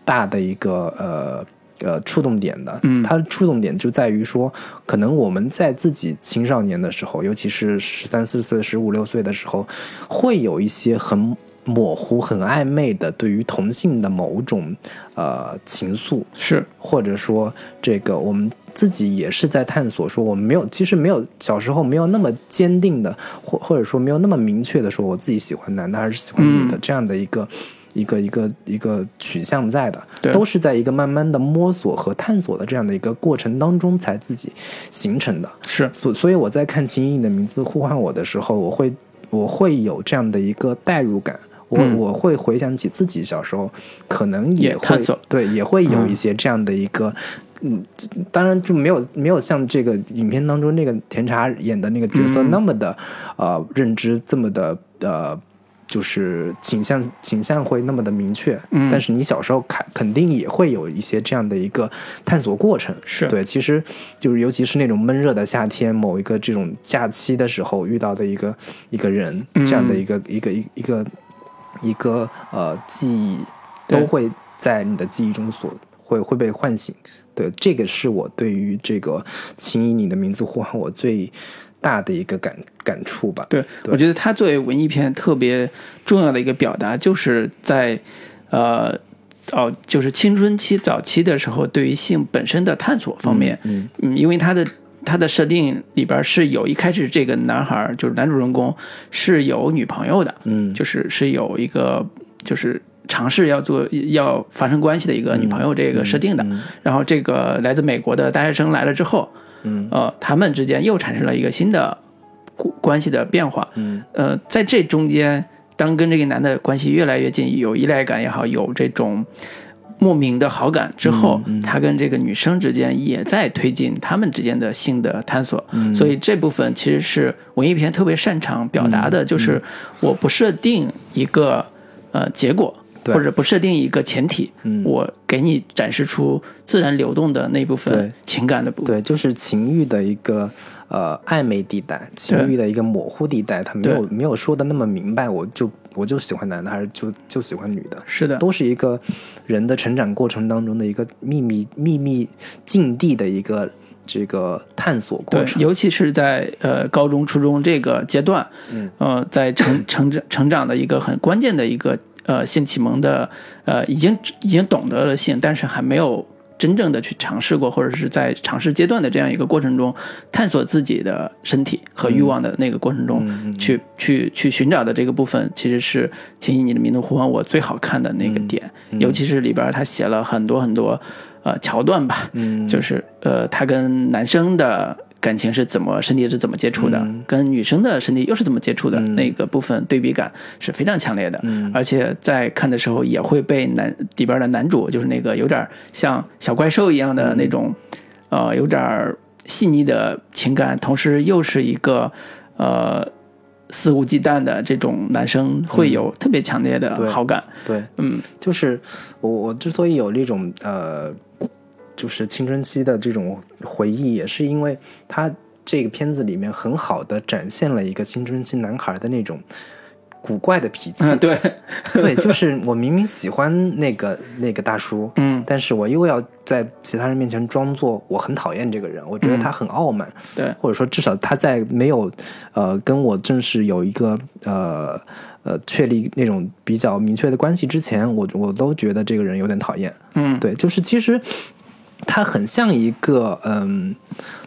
B: 大的一个呃。呃，触动点的，
A: 嗯
B: 它的触动点就在于说，可能我们在自己青少年的时候，尤其是十三四岁、十五六岁的时候，会有一些很模糊、很暧昧的对于同性的某种呃情愫，
A: 是
B: 或者说这个我们自己也是在探索，说我们没有，其实没有小时候没有那么坚定的，或或者说没有那么明确的说我自己喜欢男的还是喜欢女的、
A: 嗯
B: 这样的一个。一个一个一个取向在的，
A: 对
B: 都是在一个慢慢的摸索和探索的这样的一个过程当中才自己形成的。
A: 是，
B: 所所以我在看《请以你的名字呼唤我》的时候，我会我会有这样的一个代入感，我、
A: 嗯
B: 我会回想起自己小时候，可能
A: 也
B: 也会对，也会有
A: 嗯
B: 一些这样的一个。嗯，当然就没有没有像这个影片当中那个甜茶演的那个角色
A: 嗯
B: 那么的、呃认知这么的呃就是倾向倾向会那么的明确，
A: 嗯。
B: 但是你小时候肯肯定也会有一些这样的一个探索过程，
A: 是。
B: 对，其实就是尤其是那种闷热的夏天，某一个这种假期的时候遇到的一个一个人，
A: 嗯。
B: 这样的一个一个一一个一个呃记忆，都会在你的记忆中所会会被唤醒。对，这个是我对于这个“请以你的名字呼唤我”最大的一个感感触吧。
A: 对，
B: 对。
A: 我觉得它作为文艺片特别重要的一个表达，就是在呃哦就是青春期早期的时候，对于性本身的探索方面，
B: 嗯
A: 嗯，因为它的它的设定里边是有一开始这个男孩就是男主人公是有女朋友的，
B: 嗯。
A: 就是是有一个就是尝试要做要发生关系的一个女朋友这个设定的，然后这个来自美国的大学生来了之后，
B: 嗯。
A: 呃，他们之间又产生了一个新的关关系的变化，
B: 嗯。
A: 呃，在这中间，当跟这个男的关系越来越近，有依赖感也好，有这种莫名的好感之后，
B: 嗯
A: 他跟这个女生之间也在推进他们之间的性的探索。
B: 嗯。
A: 所以这部分其实是文艺片特别擅长表达
B: 嗯
A: 的，就是我不设定一个呃结果。
B: 对。
A: 或者不设定一个前提，
B: 嗯。
A: 我给你展示出自然流动的那部分
B: 对。
A: 情感的部分。
B: 对，就是情欲的一个呃暧昧地带，情欲的一个模糊地带，他没有没有说的那么明白，我就我就喜欢男的，还是就就喜欢女的，
A: 是的，
B: 都是一个人的成长过程当中的一个秘密秘密境地的一个这个探索过
A: 对，
B: 程。
A: 尤其是在呃高中、初中这个阶段，
B: 嗯，
A: 呃，在成成长成长的一个很关键的一个呃性启蒙的呃，已经已经懂得了性，但是还没有真正的去尝试过，或者是在尝试阶段的这样一个过程中，探索自己的身体和欲望的那个过程中，去去去寻找的这个部分，其实是《请以你的名字呼唤我》最好看的那个点，尤其是里边他写了很多很多呃桥段吧，
B: 嗯，
A: 就是呃，他跟男生的感情是怎么身体是怎么接触的，
B: 嗯。
A: 跟女生的身体又是怎么接触的，
B: 嗯。
A: 那个部分对比感是非常强烈的。
B: 嗯。
A: 而且在看的时候也会被男里边的男主，就是那个有点像小怪兽一样的那种，
B: 嗯。
A: 呃，有点细腻的情感，同时又是一个呃肆无忌惮的这种男生，会有特别强烈的好感。
B: 对，
A: 嗯。
B: 就是我我之所以有这种呃，就是青春期的这种回忆，也是因为他这个片子里面很好的展现了一个青春期男孩的那种古怪的脾气。
A: 嗯，对，*laughs*
B: 对，就是我明明喜欢那个那个大叔，
A: 嗯。
B: 但是我又要在其他人面前装作我很讨厌这个人，我觉得他很傲慢，
A: 对，
B: 或者说至少他在没有呃跟我正式有一个呃呃确立那种比较明确的关系之前，我我都觉得这个人有点讨厌。
A: 嗯，
B: 对，就是其实他很像一个嗯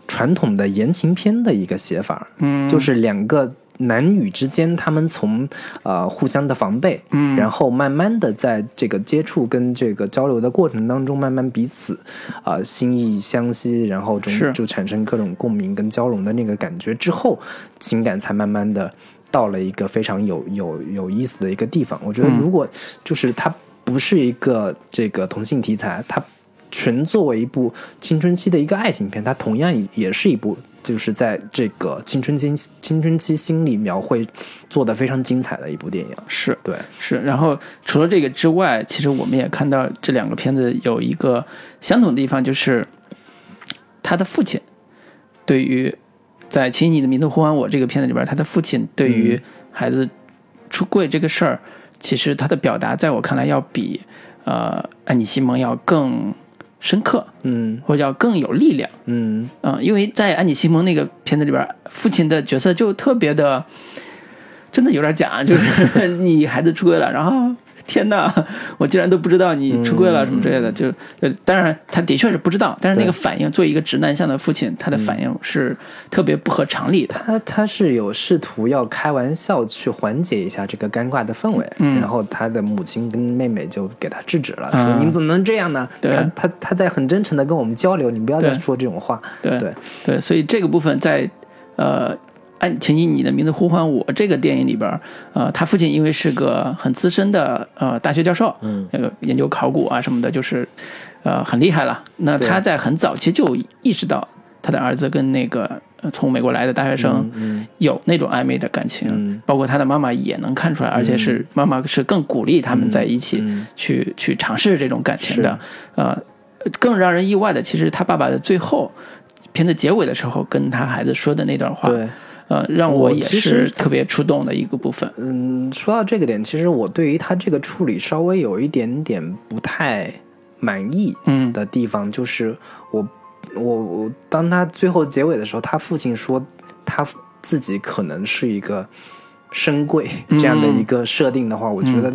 B: 传统的言情片的一个写法，
A: 嗯，
B: 就是两个男女之间，他们从呃互相的防备，
A: 嗯。
B: 然后慢慢的在这个接触跟这个交流的过程当中，慢慢彼此啊、呃心意相惜，然后
A: 是。
B: 中就产生各种共鸣跟交融的那个感觉之后，情感才慢慢的到了一个非常有有有意思的一个地方。我觉得
A: 嗯。
B: 如果就是它不是一个这个同性题材，它纯作为一部青春期的一个爱情片，它同样也也是一部就是在这个青春期青春期心理描绘做的非常精彩的一部电影。
A: 是。
B: 对，
A: 是，然后除了这个之外，其实我们也看到这两个片子有一个相同的地方，就是他的父亲对于在《请以你的名字呼唤我》这个片子里边，他的父亲对于孩子出柜这个事儿，其实他的表达在我看来要比呃安妮西蒙要更深刻，
B: 嗯
A: 或者叫更有力量。
B: 嗯
A: 嗯，因为在安妮西蒙那个片子里边，父亲的角色就特别的，真的有点假，就是 *laughs* 你孩子出轨了，然后 *laughs* 天哪，我竟然都不知道你出柜了什么之类的，就呃，当然他的确是不知道，但是那个反应，作为一个直男向的父亲，他的反应是特别不合常理的。
B: 他他是有试图要开玩笑去缓解一下这个尴尬的氛围，
A: 嗯。
B: 然后他的母亲跟妹妹就给他制止了，
A: 嗯。
B: 说你们怎么能这样呢？
A: 对。
B: 他他他在很真诚的跟我们交流，你不要再说这种话。
A: 对。
B: 对，
A: 对，所以这个部分在呃，按请以你的名字呼唤我这个电影里边，呃，他父亲因为是个很资深的呃大学教授，
B: 嗯。
A: 那个研究考古啊什么的，就是呃很厉害了。那他在很早期就意识到他的儿子跟那个呃从美国来的大学生
B: 嗯
A: 有那种暧昧的感情，
B: 嗯。
A: 包括他的妈妈也能看出来，而且是妈妈是更鼓励他们在一起
B: 嗯
A: 去、去尝试这种感情的。呃，更让人意外的，其实他爸爸的最后片子结尾的时候跟他孩子说的那段话，
B: 对，
A: 呃，让我也是特别触动的一个部分。
B: 嗯，说到这个点，其实我对于他这个处理稍微有一点点不太满意
A: 嗯
B: 的地方，就是我我我当他最后结尾的时候，他父亲说他自己可能是一个深贵
A: 嗯
B: 这样的一个设定的话，我觉得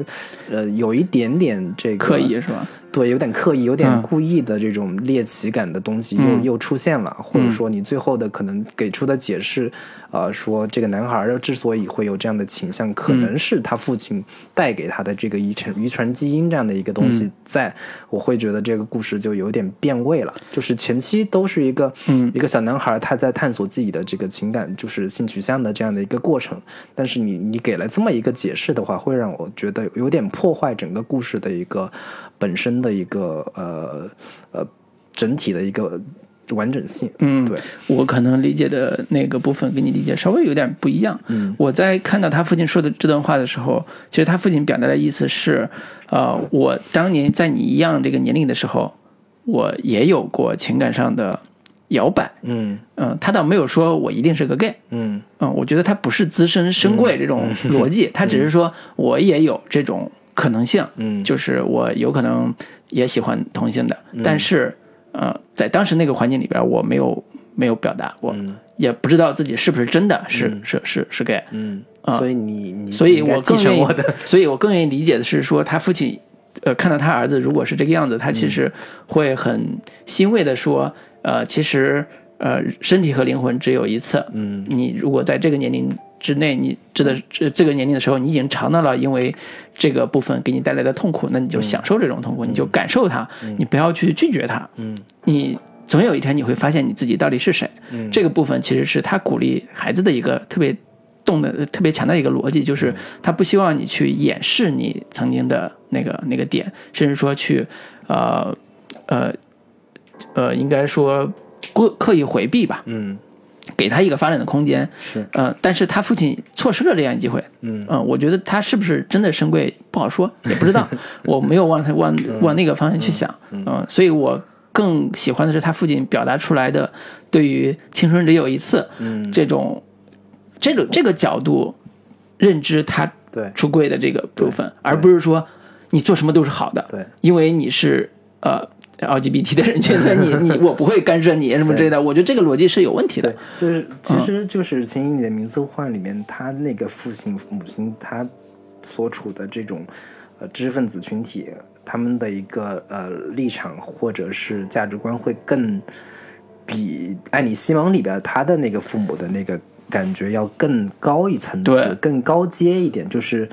B: 呃有一点点这个
A: 刻意是吧？
B: 对，有点刻意，有点
A: 嗯。
B: 故意的这种猎奇感的东西又、
A: 嗯。
B: 又出现了，或者说你最后的可能给出的解释，呃，说这个男孩儿之所以会有这样的倾向，可
A: 嗯。
B: 能是他父亲带给他的这个遗传遗传基因这样的一个东西
A: 嗯。
B: 在，我会觉得这个故事就有点变味了，就是前期都是一个、
A: 嗯。
B: 一个小男孩儿他在探索自己的这个情感，就是性取向的这样的一个过程，但是你你给了这么一个解释的话，会让我觉得有点破坏整个故事的一个本身的一个呃呃整体的一个完整性。
A: 嗯，
B: 对，
A: 我可能理解的那个部分跟你理解稍微有点不一样。
B: 嗯
A: 我在看到他父亲说的这段话的时候，其实他父亲表达的意思是，呃，我当年在你一样这个年龄的时候，我也有过情感上的摇摆。
B: 嗯
A: 嗯、他倒没有说我一定是个 gay。
B: 嗯
A: 嗯，我觉得他不是资深深贵这种逻辑，他只是说我也有这种可能性，
B: 嗯。
A: 就是我有可能也喜欢同性的，但是呃，在当时那个环境里边，我没有没有表达，过
B: 嗯。
A: 也不知道自己是不是真的是、是是是 gay，
B: 嗯，
A: 啊
B: 所以你你
A: 所以我更愿意所以我更愿意理解的是说，他父亲，呃，看到他儿子如果是这个样子，他其实会很欣慰的说，呃，其实，呃，身体和灵魂只有一次，
B: 嗯。
A: 你如果在这个年龄之内，你这的这这个年龄的时候，你已经尝到了因为这个部分给你带来的痛苦，那你就享受这种痛苦，你就感受它，你不要去拒绝它，
B: 嗯。
A: 你总有一天你会发现你自己到底是谁。
B: 嗯。
A: 这个部分其实是他鼓励孩子的一个特别动的、特别强的一个逻辑，就是他不希望你去掩饰你曾经的那个那个点，甚至说去呃呃呃，应该说过刻意回避吧，
B: 嗯
A: 给他一个发展的空间。
B: 是。
A: 呃，但是他父亲错失了这样一机会。
B: 嗯。
A: 嗯、我觉得他是不是真的深贵不好说，*laughs* 也不知道，我没有往他往往那个方向去想。嗯、所以我更喜欢的是他父亲表达出来的对于青春只有一次
B: 嗯。
A: 这种这种这个角度认知他
B: 对。
A: 出柜的这个部分，而不是说你做什么都是好的，
B: 对。
A: 因为你是呃 LGBT 的人群，所 *laughs* 以你你我不会干涉你什么之类的。我觉得这个逻辑是有问题的
B: 对。，就是其实就是《请以你的名字呼唤》里面，他那个父亲母亲他所处的这种呃知识分子群体，他们的一个呃立场或者是价值观会更比《爱你西蒙》里边他的那个父母的那个感觉要更高一层
A: 对
B: 次，更高阶一点，就是。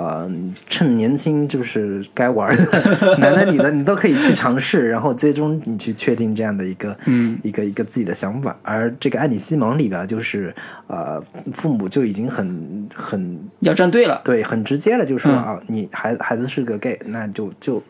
B: 呃，趁年轻就是该玩的，*laughs* 男的女的你都可以去尝试，然后最终你去确定这样的一个
A: 嗯
B: 一个一个自己的想法。而这个《爱你西蒙》里边，就是呃，父母就已经很很
A: 要站队了，
B: 对，很直接了，就说
A: 嗯
B: 啊，你孩孩子是个 gay，那就就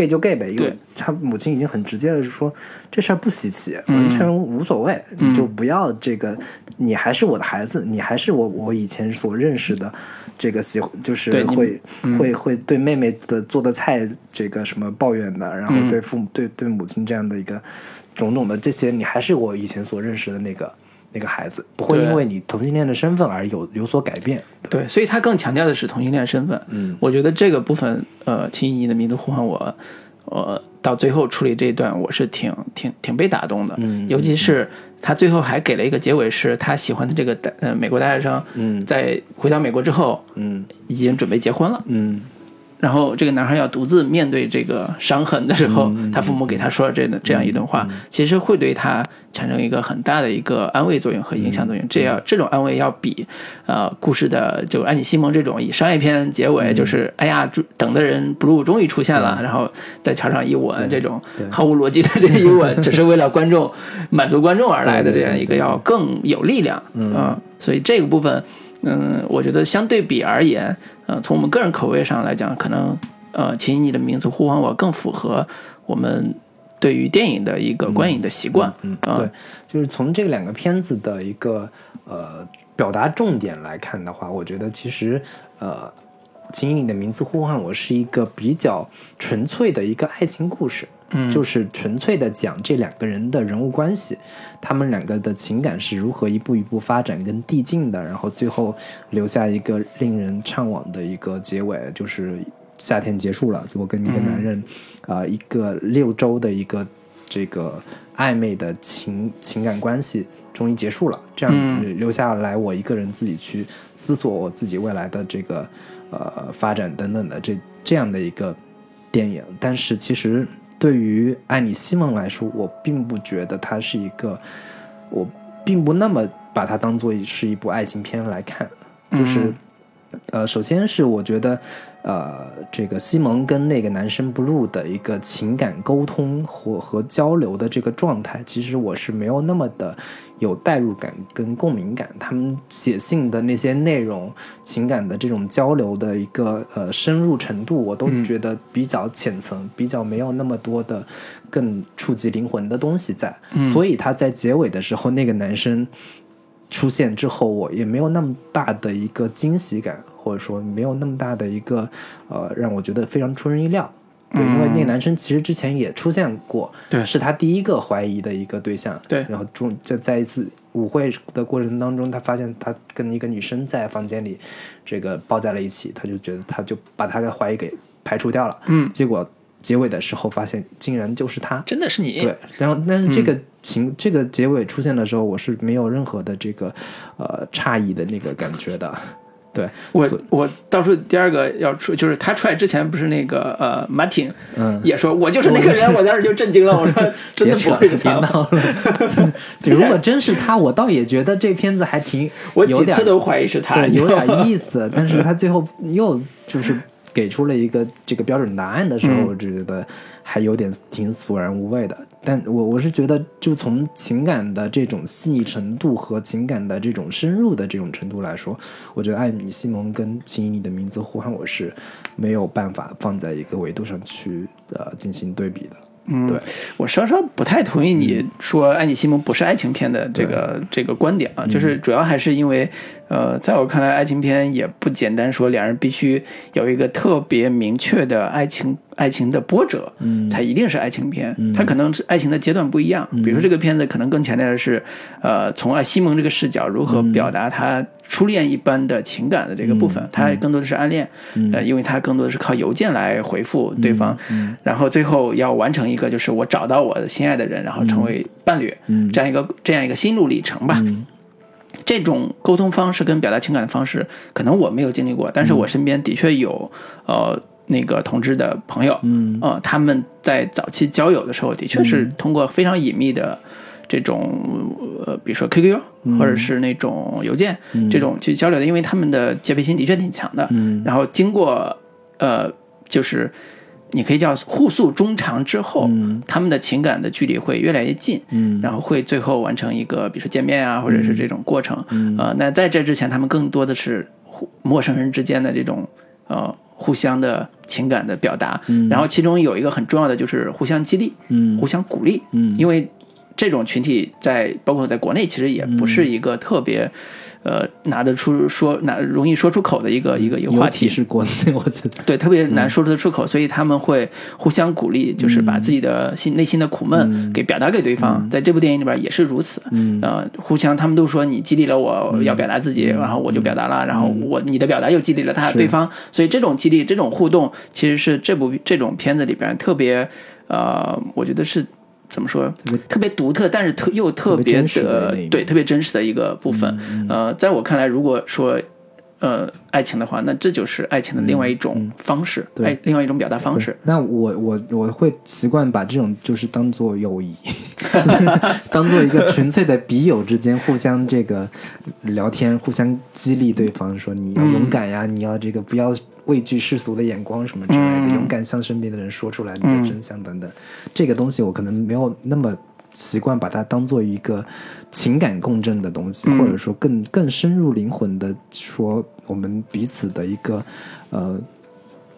B: gay 就 gay 呗。因为他母亲已经很直接了，就说这事儿不稀奇，
A: 嗯
B: 完全无所谓，
A: 嗯
B: 你就不要这个，你还是我的孩子，你还是我我以前所认识的这个喜，就是会
A: 嗯
B: 会会对妹妹的做的菜这个什么抱怨的，然后
A: 嗯
B: 对父母对对母亲这样的一个种种的这些，你还是我以前所认识的那个。那个孩子不会因为你同性恋的身份而有有所改变，
A: 对，所以他更强调的是同性恋身份。
B: 嗯
A: 我觉得这个部分，呃，请以你的名字呼唤我，呃，到最后处理这一段，我是挺挺挺被打动的。
B: 嗯
A: 尤其是他最后还给了一个结尾，是他喜欢的这个大呃美国大学生，
B: 嗯
A: 在回到美国之后，
B: 嗯
A: 已经准备结婚了。
B: 嗯
A: 然后这个男孩要独自面对这个伤痕的时候，
B: 嗯
A: 他父母给他说了这这样一段话，其实会对他产生一个很大的一个安慰作用和影响作用。这样这种安慰要比呃故事的就安妮西蒙这种以商业片结尾，就是哎呀注等的人 blue 终于出现了，然后在桥上一吻这种毫无逻辑的这个一吻，只是为了观众满足观众而来的这样一个要更有力量。嗯，所以这个部分。嗯，我觉得相对比而言，呃，从我们个人口味上来讲，可能呃，请以你的名字呼唤我更符合我们对于电影的一个观影的习惯。
B: 嗯，
A: 啊
B: 对，就是从这两个片子的一个呃表达重点来看的话，我觉得其实呃，请以你的名字呼唤我是一个比较纯粹的一个爱情故事。就是纯粹的讲这两个人的人物关系，他们两个的情感是如何一步一步发展跟递进的，然后最后留下一个令人怅惘的一个结尾，就是夏天结束了，我跟一个男人，啊、一个六周的一个这个暧昧的情情感关系终于结束了，这样
A: 嗯。
B: 留下来我一个人自己去思索我自己未来的这个呃发展等等的这这样的一个电影。但是其实对于艾米西蒙来说，我并不觉得它是一个，我并不那么把它当做是一部爱情片来看，就是。
A: 嗯
B: 呃，首先是我觉得，呃，这个西蒙跟那个男生 blue 的一个情感沟通或和交流的这个状态，其实我是没有那么的有代入感跟共鸣感。他们写信的那些内容、情感的这种交流的一个呃深入程度，我都
A: 嗯
B: 觉得比较浅层，比较没有那么多的更触及灵魂的东西在。所以他在结尾的时候，那个男生。出现之后，我也没有那么大的一个惊喜感，或者说没有那么大的一个呃，让我觉得非常出人意料。对，因为那个男生其实之前也出现过，
A: 对
B: 是他第一个怀疑的一个对象。
A: 对
B: 然后中在在一次舞会的过程当中，他发现他跟一个女生在房间里这个抱在了一起，他就觉得他就把他的怀疑给排除掉了。
A: 嗯，
B: 结果结尾的时候发现竟然就是他。
A: 真的是你，
B: 对，然后但是这个情、这个结尾出现的时候，我是没有任何的这个呃诧异的那个感觉的。对，
A: 我我倒数第二个要出，就是他出来之前不是那个呃，Martin
B: 嗯，
A: 也说，我就是那个人，我当时就震惊了，我说 *laughs* 真的不会是他 *laughs*
B: 如果真是他，我倒也觉得这片子还挺 *laughs*
A: 我几次都怀疑是他，
B: 对，有点意思。但是他最后又就是给出了一个这个标准答案的时候，
A: 嗯
B: 我觉得还有点挺索然无味的。但我我是觉得，就从情感的这种细腻程度和情感的这种深入的这种程度来说，我觉得艾米·西蒙跟《请以你的名字呼唤我》是没有办法放在一个维度上去呃进行对比的。
A: 嗯，
B: 对，
A: 我稍稍不太同意你说艾米西蒙不是爱情片的这个这个观点啊，就是主要还是因为，呃，在我看来，爱情片也不简单说两人必须有一个特别明确的爱情爱情的波折，
B: 嗯。
A: 才一定是爱情片。它可能是爱情的阶段不一样，比如说这个片子可能更强调的是，呃，从爱西蒙这个视角如何表达他初恋一般的情感的这个部分，他更多的是暗恋，呃，因为他更多的是靠邮件来回复对方，然后最后要完成一个就是我找到我的心爱的人，然后成为伴侣，这样一个这样一个心路历程吧。这种沟通方式跟表达情感的方式，可能我没有经历过，但是我身边的确有呃那个同志的朋友，
B: 嗯。
A: 呃，他们在早期交友的时候，的确是通过非常隐秘的这种呃，比如说 QQ 或者是那种邮件、这种去交流的，因为他们的戒备心的确挺强的。
B: 嗯。
A: 然后经过呃，就是你可以叫互诉衷肠之后，
B: 嗯
A: 他们的情感的距离会越来越近。
B: 嗯
A: 然后会最后完成一个，比如说见面啊，或者是这种过程。
B: 嗯
A: 呃，那在这之前，他们更多的是互陌生人之间的这种呃互相的情感的表达。
B: 嗯
A: 然后其中有一个很重要的就是互相激励，
B: 嗯
A: 互相鼓励。
B: 嗯
A: 因为这种群体在包括在国内，其实也不是一个特别。呃，拿得出说拿容易说出口的一个一个一个话题，
B: 是国内，*laughs* 我觉得。
A: 对，特别难说得出口，所以他们会互相鼓励，就是把自己的心内心的苦闷给表达给对方。在这部电影里边也是如此，
B: 嗯。
A: 呃，互相他们都说你激励了我要表达自己，然后我就表达了，然后我你的表达又激励了他对方，所以这种激励、这种互动，其实是这部这种片子里边特别呃，我觉得是。怎么说？特别独特，但是特又特别
B: 的
A: 对，特别真实的一个部分。呃，在我看来，如果说呃爱情的话，那这就是爱情的另外一种方式，
B: 对
A: 爱另外一种表达方式。
B: 那我我我会习惯把这种就是当做友谊 *laughs* *laughs* 当做一个纯粹的笔友之间互相这个聊天，互相激励对方，说你要勇敢呀，你要这个不要畏惧世俗的眼光什么之类的，
A: 嗯
B: 勇敢向身边的人说出来你的真相等等。这个东西我可能没有那么习惯把它当做一个情感共振的东西，
A: 嗯
B: 或者说更更深入灵魂的说我们彼此的一个呃。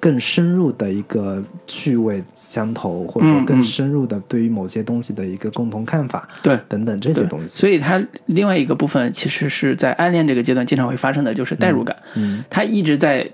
B: 更深入的一个趣味相投，或者说更深入的对于某些东西的一个共同看法，
A: 对
B: 等等这些东西。
A: 所以它另外一个部分其实是在暗恋这个阶段经常会发生的，就是代入感。
B: 嗯
A: 他一直在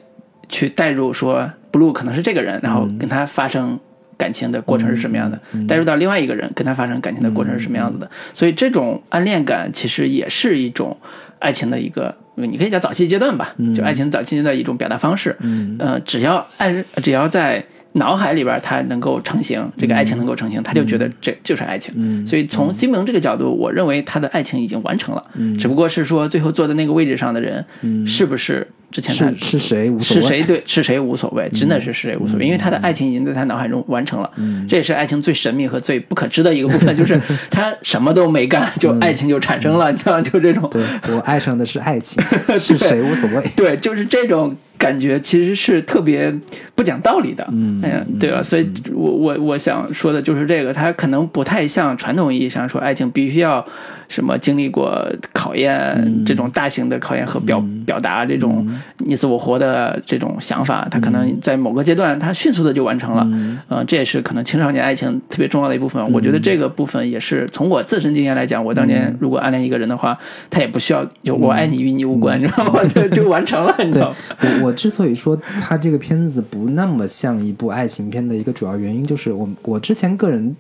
A: 去代入说 Blue 可能是这个人，然后跟他发生感情的过程是什么样的，带入到另外一个人跟他发生感情的过程是什么样子的。所以这种暗恋感其实也是一种爱情的一个，你可以叫早期阶段吧，就爱情早期阶段一种表达方式。
B: 嗯。
A: 呃，只要爱，只要在脑海里边它能够成型，这个爱情能够成型，他就觉得这就是爱情。
B: 嗯
A: 所以从西蒙这个角度，我认为他的爱情已经完成了，
B: 嗯。
A: 只不过是说最后坐在那个位置上的人是不是之前他
B: 是是谁无所谓，
A: 是谁对是谁无所谓，真的是是谁无所谓，因为他的爱情已经在他脑海中完成了。这也是爱情最神秘和最不可知的一个部分，就是 *laughs* 他什么都没干，就爱情就产生了，你知道，就这种。
B: 对我爱上的是爱情，*laughs* 是谁无所谓。
A: 对，就是这种感觉，其实是特别不讲道理的。
B: 嗯
A: 对吧？所以我我我想说的就是这个，他可能不太像传统意义上说爱情必须要什么经历过考验，这种大型的考验和表表达这种你死我活的这种想法，他可能在某个阶段他迅速的就完成了。嗯、这也是可能青少年爱情特别重要的一部分。我觉得这个部分也是从我自身经验来讲，我当年如果暗恋一个人的话，他也不需要有我爱你与你无关，你知道吗？*laughs* 就就完成了，你知道吗？
B: 我我之所以说他这个片子不那么像一部爱情片的一个主要原因，就是我我之前个人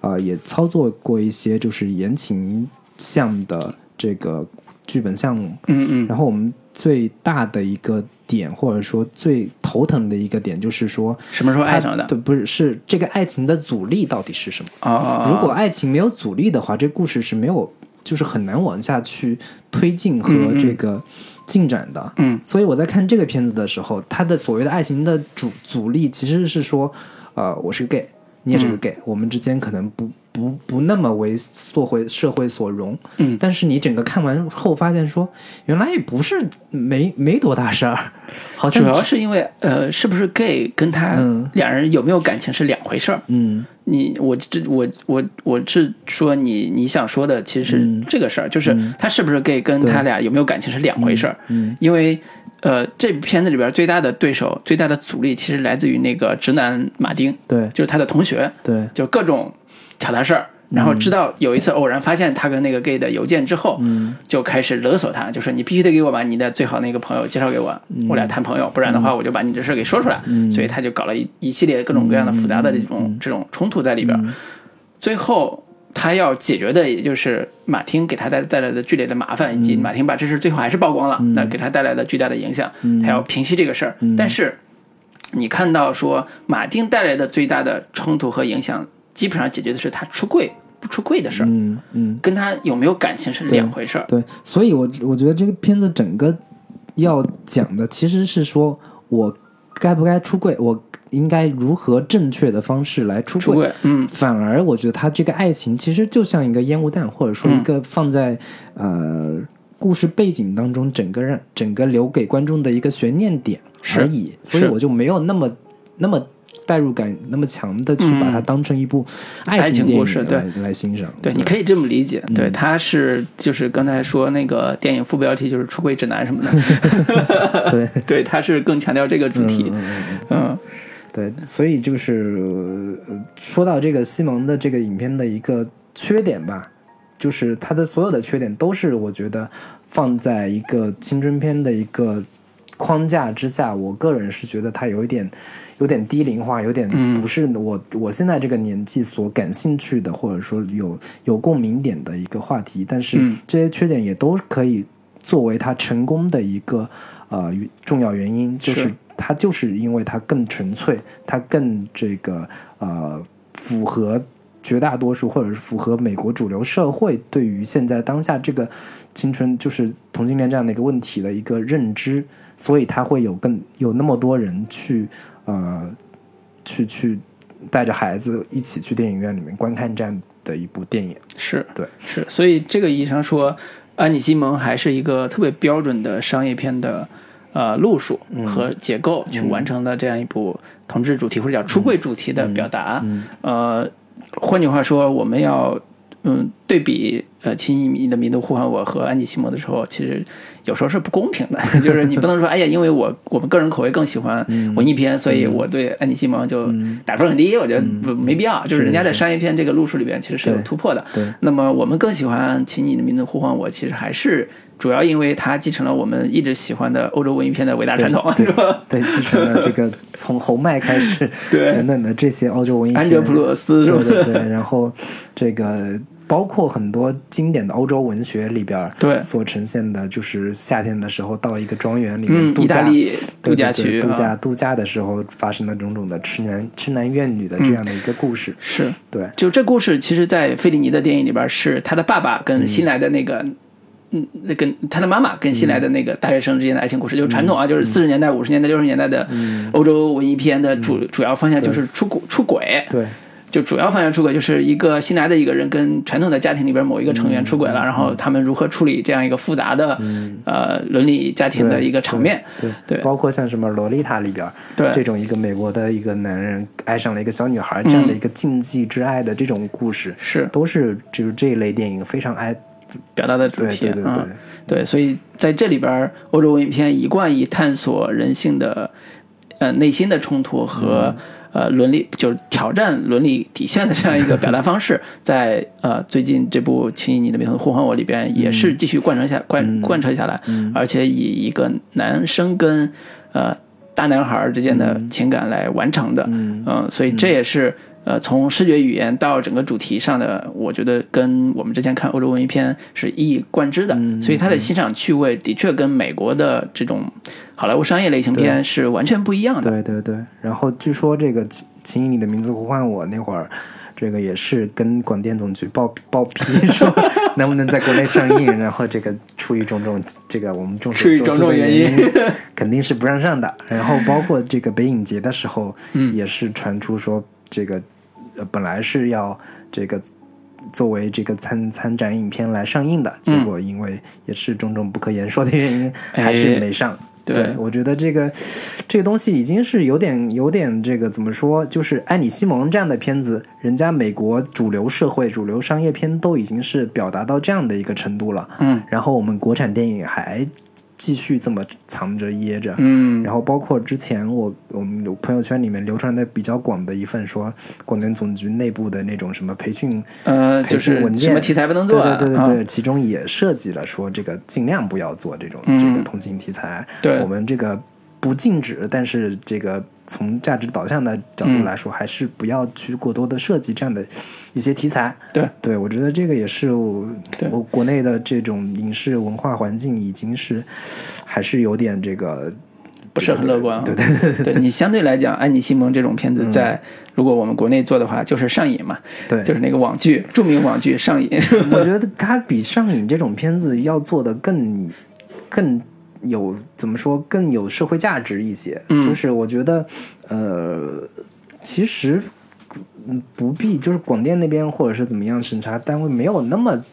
B: 啊、呃也操作过一些就是言情向的这个剧本项目，
A: 嗯嗯
B: 然后我们最大的一个点或者说最头疼的一个点就是说，
A: 什么时候爱上的？
B: 对，不是是这个爱情的阻力到底是什么？
A: 哦，
B: 如果爱情没有阻力的话，这故事是没有，就是很难往下去推进和
A: 嗯嗯
B: 这个进展的。
A: 嗯
B: 所以我在看这个片子的时候，他的所谓的爱情的阻阻力其实是说，呃，我是 gay，你也是个
A: 嗯
B: gay，、我们之间可能不不不那么为社会社会所容。
A: 嗯。
B: 但是你整个看完后发现说，原来也不是没没多大事儿，好像
A: 主要是因为呃，是不是 gay 跟他
B: 嗯。
A: 两人有没有感情是两回事儿。
B: 嗯。
A: 你我这我我我是说你你想说的其实是这个事儿，就是他是不是 gay 跟他俩有没有感情是两回事儿。
B: 嗯。
A: 因为呃，这部片子里边最大的对手、最大的阻力其实来自于那个直男马丁，
B: 对。
A: 就是他的同学，
B: 对。
A: 就各种挑他事儿。然后知道有一次偶然发现他跟那个 gay 的邮件之后，
B: 嗯
A: 就开始勒索他，就说你必须得给我把你的最好那个朋友介绍给我，我俩谈朋友，不然的话我就把你这事儿给说出来。
B: 嗯
A: 所以他就搞了一一系列各种各样的复杂的这种、这种冲突在里边。
B: 嗯
A: 最后他要解决的也就是马丁给他带带来的剧烈的麻烦，以
B: 嗯
A: 及马丁把这事最后还是曝光了，那给他带来的巨大的影响，
B: 嗯
A: 他要平息这个事儿。但是你看到说马丁带来的最大的冲突和影响，基本上解决的是他出柜不出柜的事儿，
B: 嗯嗯。
A: 跟他有没有感情是两回事儿。
B: 对，所以我我觉得这个片子整个要讲的其实是说我该不该出柜，我应该如何正确的方式来出柜。
A: 出柜，嗯
B: 反而我觉得他这个爱情其实就像一个烟雾弹，或者说一个放在、呃故事背景当中，整个让整个留给观众的一个悬念点而已。所以我就没有那么那么代入感那么强的去把它当成一部爱
A: 爱情故事对
B: 来来欣赏。
A: 对，你可以这么理解。
B: 嗯
A: 对，它是就是刚才说那个电影副标题就是“出轨指南”什么的。*laughs*
B: 对 *laughs*
A: 对，它是更强调这个主题。嗯
B: 对，所以就是、呃说到这个西蒙的这个影片的一个缺点吧，就是它的所有的缺点都是我觉得放在一个青春片的一个框架之下，我个人是觉得它有一点有点低龄化，有点
A: 嗯
B: 不是我、我现在这个年纪所感兴趣的，或者说有有共鸣点的一个话题。但是
A: 嗯
B: 这些缺点也都可以作为他成功的一个呃重要原因，就是
A: 是
B: 它就是因为他更纯粹，他更这个呃符合绝大多数或者是符合美国主流社会对于现在当下这个青春就是同性恋这样的一个问题的一个认知，所以他会有更有那么多人去呃去去带着孩子一起去电影院里面观看这样的一部电影。
A: 是
B: 对，
A: 是，所以这个意义上说，安妮西蒙还是一个特别标准的商业片的呃路数和结构去完成的这样一部同志主题或者叫出柜主题的表达。呃，换句话说，我们要嗯对比呃，亲你的民族呼唤我和安吉西蒙的时候，其实有时候是不公平的，*laughs* 就是你不能说，哎呀，因为我我们个人口味更喜欢文艺片，所以我对安吉西蒙就打分很低，我觉得不没必要。就是人家在商业片这个路数里边，其实是有突破的。
B: 对，
A: 那么我们更喜欢亲你的民族呼唤我，其实还是主要因为它继承了我们一直喜欢的欧洲文艺片的伟大传统，对吧？
B: 对，继承了这个 *laughs* 从侯麦开始
A: 对
B: 等等的这些欧洲文艺片，
A: 安哲普鲁斯？
B: 对对对，然后这个。包括很多经典的欧洲文学里边，
A: 对。
B: 所呈现的就是夏天的时候到一个庄园里面度
A: 假，
B: 度
A: 假区
B: 度假度假的时候发生的种种的痴男痴男怨女的这样的一个故事。
A: 是。
B: 对，
A: 就这故事，其实，在费里尼的电影里边，是他的爸爸跟新来的那个，嗯，那跟他的妈妈跟新来的那个大学生之间的爱情故事。就是传统啊，就是四十年代、五十年代、六十年代的欧洲文艺片的主主要方向就是出轨出轨。
B: 对。
A: 就主要方向出轨，就是一个新来的一个人跟传统的家庭里边某一个成员出轨了，然后他们如何处理这样一个复杂的呃伦理家庭的一个场面。
B: 对
A: 对，
B: 包括像什么《洛丽塔》里边，
A: 对
B: 这种一个美国的一个男人爱上了一个小女孩这样的一个禁忌之爱的这种故事，
A: 是
B: 都是就是这一类电影非常爱
A: 表达的主
B: 题。对对对
A: 对，所以在这里边，欧洲文艺片一贯以探索人性的呃内心的冲突和。呃，伦理就是挑战伦理底线的这样一个表达方式，*laughs* 在呃最近这部《轻易你的名字呼唤我》里边也是继续贯彻下贯贯彻下来，而且以一个男生跟呃大男孩之间的情感来完成的，嗯，所以这也是。呃，从视觉语言到整个主题上的，我觉得跟我们之前看欧洲文艺片是一以贯之的，所以它的欣赏趣味的确跟美国的这种好莱坞商业类型片是完全不一样的。
B: 对对对。然后据说这个《请以你的名字呼唤我》那会儿，这个也是跟广电总局报报 *laughs* 批说能不能在国内上映，然后这个出于种种这个我们众所周知的原因，肯定是不让上的。然后包括这个北影节的时候，也是传出说。这个呃本来是要这个作为这个参参展影片来上映的，结果因为也是种种不可言说的原因，还是没上。
A: 对，
B: 我觉得这个这个东西已经是有点有点这个怎么说，就是安妮西蒙这样的片子，人家美国主流社会主流商业片都已经是表达到这样的一个程度了。
A: 嗯，
B: 然后我们国产电影还。继续这么藏着掖着，
A: 嗯，
B: 然后包括之前我我们有朋友圈里面流传的比较广的一份说广电总局内部的那种什么培训，
A: 呃，就是
B: 文件，
A: 什么题材不能做，
B: 对对对对，其中也涉及了说这个尽量不要做这种这个同性题材，
A: 对。
B: 我们这个。不禁止，但是这个从价值导向的角度来说，还是不要去过多的设计这样的一些题材。
A: 对，
B: 对我觉得这个也是我国内的这种影视文化环境已经是还是有点这个
A: 不是很乐观。
B: 对对
A: 对，你相对来讲，安妮西蒙这种片子在如果我们国内做的话，就是上瘾嘛。
B: 对，
A: 就是那个网剧，著名网剧《上瘾》。*laughs*
B: 我觉得它比上瘾这种片子要做的更更。有怎么说更有社会价值一些？就是我觉得，呃，其实嗯不必，就是广电那边或者是怎么样审查单位没有那么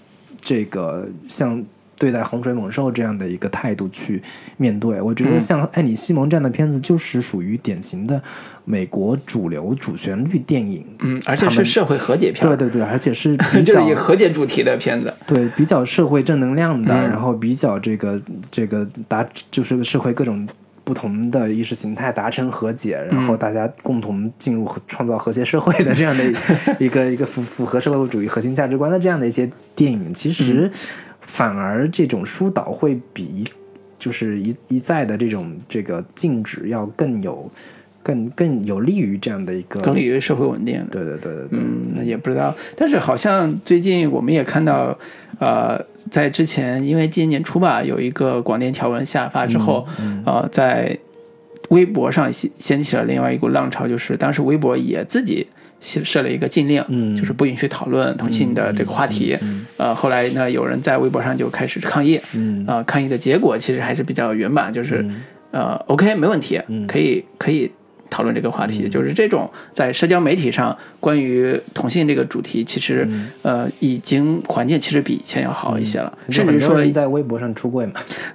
B: 这个像。对待洪水猛兽这样的一个态度去面对，我觉得像《爱你西蒙》这样的片子就是属于典型的美国主流主旋律电影，
A: 嗯，而且是社会和解片，
B: 对对对，而且是 *laughs* 比较
A: 以和解主题的片子，
B: 对，比较社会正能量的，然后比较这个这个达就是社会各种不同的意识形态达成和解，然后大家共同进入创造和谐社会的这样的一个 *laughs* 一个符符合社会主义核心价值观的这样的一些电影，其实。反而这种疏导会比就是一一再的这种这个禁止要更有更更有利于这样的一个
A: 更利于社会稳定。
B: 对对对对，
A: 嗯，那也不知道。但是好像最近我们也看到，呃，在之前因为今年初吧，有一个广电条文下发之后，呃，在微博上掀掀起了另外一股浪潮，就是当时微博也自己。设设了一个禁令，就是不允许讨论同性的这个话题。呃，后来呢，有人在微博上就开始抗议。啊，抗议的结果其实还是比较圆满，就是呃，OK，没问题，可以可以。讨论这个话题，就是这种在社交媒体上关于同性这个主题，其实呃已经环境其实比以前要好一些了，甚至说
B: 在微博上出柜嘛，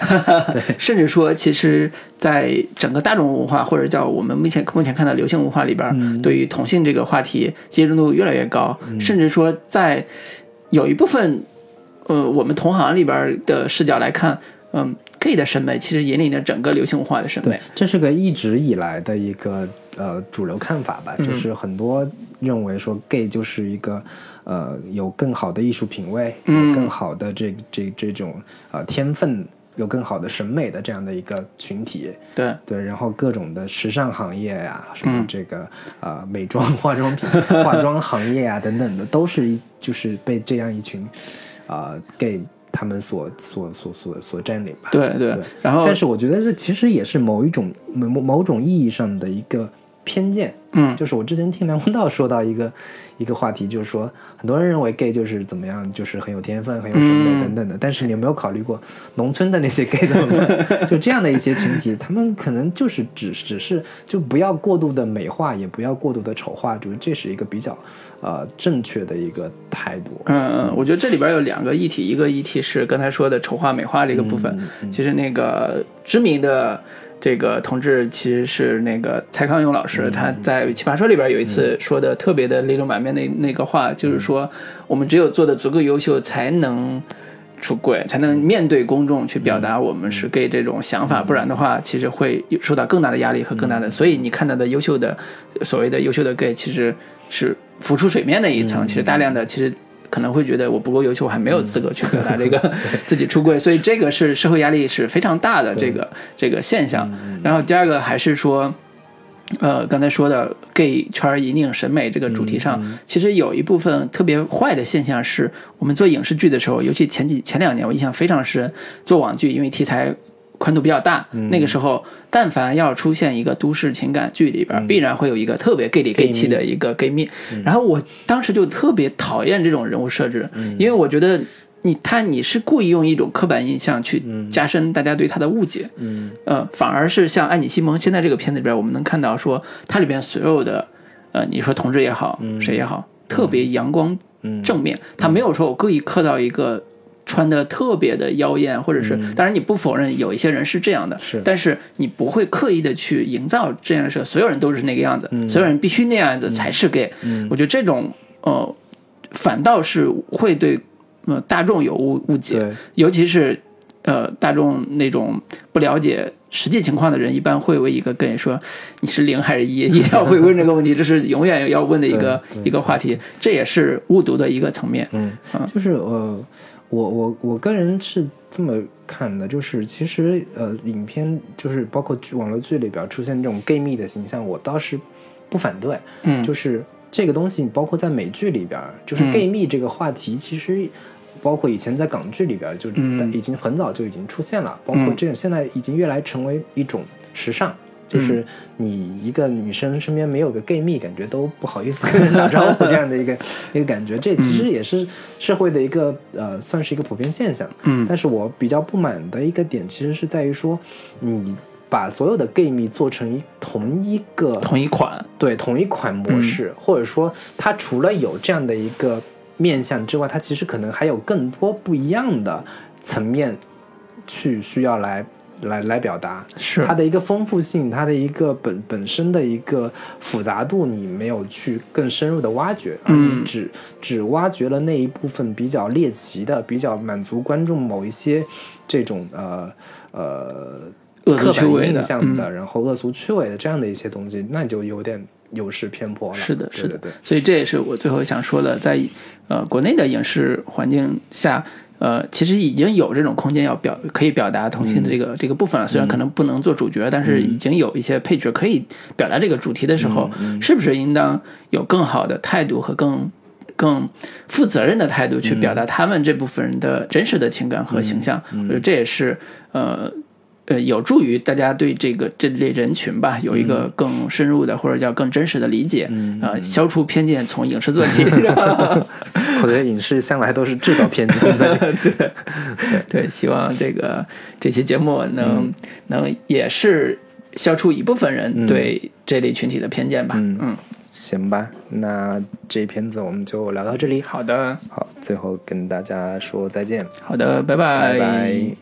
B: *laughs* 对，
A: 甚至说其实在整个大众文化或者叫我们目前目前看到流行文化里边，对于同性这个话题接受度越来越高，甚至说在有一部分呃，我们同行里边的视角来看，嗯，gay 的审美其实引领着整个流行文化的审美
B: 对。，这是个一直以来的一个呃主流看法吧，就是很多认为说 gay 就是一个呃有更好的艺术品味，
A: 嗯
B: 有更好的这这这种呃天分，有更好的审美的这样的一个群体。
A: 对，
B: 对，然后各种的时尚行业呀、什
A: 嗯
B: 么这个呃美妆、化妆品、化妆行业啊等等的，都是一就是被这样一群啊、gay 他们所所所所所占领吧。
A: 对对
B: 对。
A: 然后
B: 但是我觉得这其实也是某一种某某某种意义上的一个偏见。
A: 嗯
B: 就是我之前听梁文道说到一个 *laughs* 一个话题，就是说很多人认为 gay 就是怎么样，就是很有天分、很有审美
A: 嗯
B: 等等的。但是你有没有考虑过 *laughs* 农村的那些 gay 怎么办？*laughs* 就这样的一些群体，他们可能就是只只是就不要过度的美化，也不要过度的丑化，就是这是一个比较呃正确的一个态度。
A: 嗯嗯，我觉得这里边有两个议题，一个议题是刚才说的丑化美化这个部分，其实那个知名的这个同志其实是那个蔡康永老师，他在《奇葩说》里边有一次说的特别的雷霆满面那那个话，就是说我们只有做的足够优秀，才能。出柜才能面对公众去表达我们是 gay 这种想法，不然的话，其实会受到更大的压力和更大的。所以你看到的优秀的所谓的优秀的 gay，其实是浮出水面的一层。其实大量的其实可能会觉得我不够优秀，我还没有资格去表达这个 *laughs* 自己出柜，所以这个是社会压力是非常大的这个这个现象。然后第二个还是说。呃，刚才说的 gay 圈引领审美这个主题上，其实有一部分特别坏的现象是，我们做影视剧的时候，尤其前几前两年，我印象非常深，做网剧，因为题材宽度比较大，那个时候，但凡要出现一个都市情感剧里边，必然会有一个特别 gay 里 gay 气的一个 gay 蜜。然后我当时就特别讨厌这种人物设置，因为我觉得你他你是故意用一种刻板印象去加深大家对他的误解。
B: 嗯。
A: 呃，反而是像爱你西蒙现在这个片子里边，我们能看到说它里边所有的，呃，你说同志也好，谁也好，特别阳光
B: 嗯。
A: 正面，他没有说我故意刻到一个穿的特别的妖艳，或者是，当然你不否认有一些人是这样的，
B: 是。
A: 但是你不会刻意的去营造这样的事，所有人都是那个样子，所有人必须那样子才是 gay，、我觉得这种呃，反倒是会对呃大众有误误解，
B: 对，
A: 尤其是呃大众那种不了解实际情况的人，一般会为一个 gay 说你是零还是一，一定要会问这个问题，这是永远要问的一个一个话题，这也是误读的一个层面。
B: 嗯，就是呃，我我我个人是这么看的，就是其实呃，影片就是包括剧网络剧里边出现这种 gay 蜜的形象，我倒是不反对，
A: 嗯
B: 就是这个东西，包括在美剧里边，就是 gay 蜜这个话题，其实。包括以前在港剧里边，就
A: 嗯
B: 已经很早就已经出现了。包括这种现在已经越来成为一种时尚，就是你一个女生身边没有个 gay 蜜，感觉都不好意思跟人打招呼这样的一个 *laughs* 一个感觉。这其实也是社会的一个呃，算是一个普遍现象。
A: 嗯
B: 但是我比较不满的一个点，其实是在于说，你把所有的 gay 蜜做成一同一个
A: 同一款，
B: 对同一款模式，或者说它除了有这样的一个面向之外，它其实可能还有更多不一样的层面去需要来来来表达。
A: 是。
B: 它的一个丰富性，它的一个本本身的一个复杂度，你没有去更深入的挖掘，而
A: 嗯。
B: 你只只挖掘了那一部分比较猎奇的、比较满足观众某一些这种呃呃
A: 恶俗
B: 刻板
A: 趣味的
B: 印象的，然后恶俗趣味的这样的一些东西，那就有点有失偏颇了。
A: 是的，是的，
B: 对对对，
A: 所以这也是我最后想说的，在呃国内的影视环境下，呃，其实已经有这种空间要表可以表达同性的这个、这个部分了。虽然可能不能做主角，但是已经有一些配角可以表达这个主题的时候，是不是应当有更好的态度和更更负责任的态度去表达他们这部分人的真实的情感和形象？我觉得这也是呃。呃，有助于大家对这个这类人群吧有一个更深入的或者叫更真实的理解，呃，消除偏见，从影视做起。
B: 我觉得影视向来都是制造偏见的。*laughs*
A: 对对，希望这个这期节目能、能也是消除一部分人对这类群体的偏见吧。
B: 嗯
A: 嗯，
B: 行吧，那这片子我们就聊到这里。
A: 好的，
B: 好，最后跟大家说再见，
A: 好的，拜
B: 拜拜。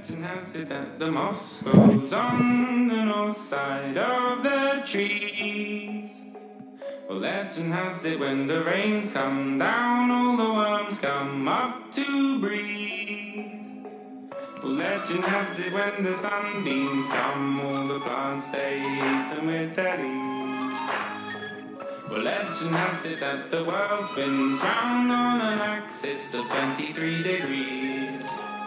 D: Legend has it that the moss grows on the north side of the trees. Well, legend has it when the rains come down, all the worms come up to breathe. Well, legend has it when the sunbeams come, all the plants they eat them with their leaves. Well, legend has it that the world spins round on an axis of 23 degrees.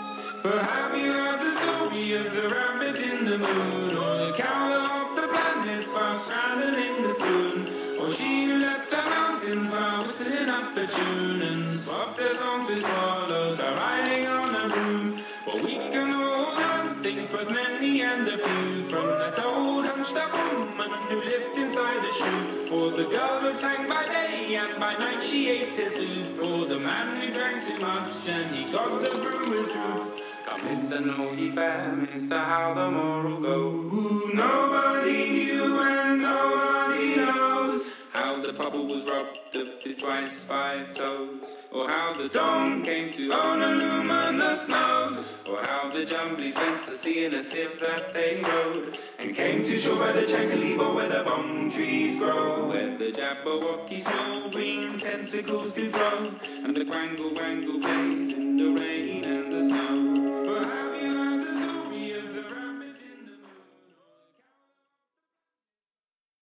D: But have you heard the story of the rabbit in the moon, or the cow that the planets while straddling the spoon, or she who leapt the mountains while whistling up a tune and swapped their songs with swallows while riding on a broom? Well, we can all learn things, but many and a few. From that old hunched up woman who lived inside a shoe, or the girl that sang by day and by night she ate her soup, or the man who drank too much and he got the brewer's droop. It's the Nogi fam, it's how the moral goes. Nobody knew and no the pupple was robbed of his twice five toes, or how the dawn came to own a luminous nose, or how the jumblies went to sea in a sieve that they rode, and came to shore by the Chancalibo where the bong trees grow, where the Jabberwocky small green tentacles do throw, and the quangle wangle plays in the rain and the snow.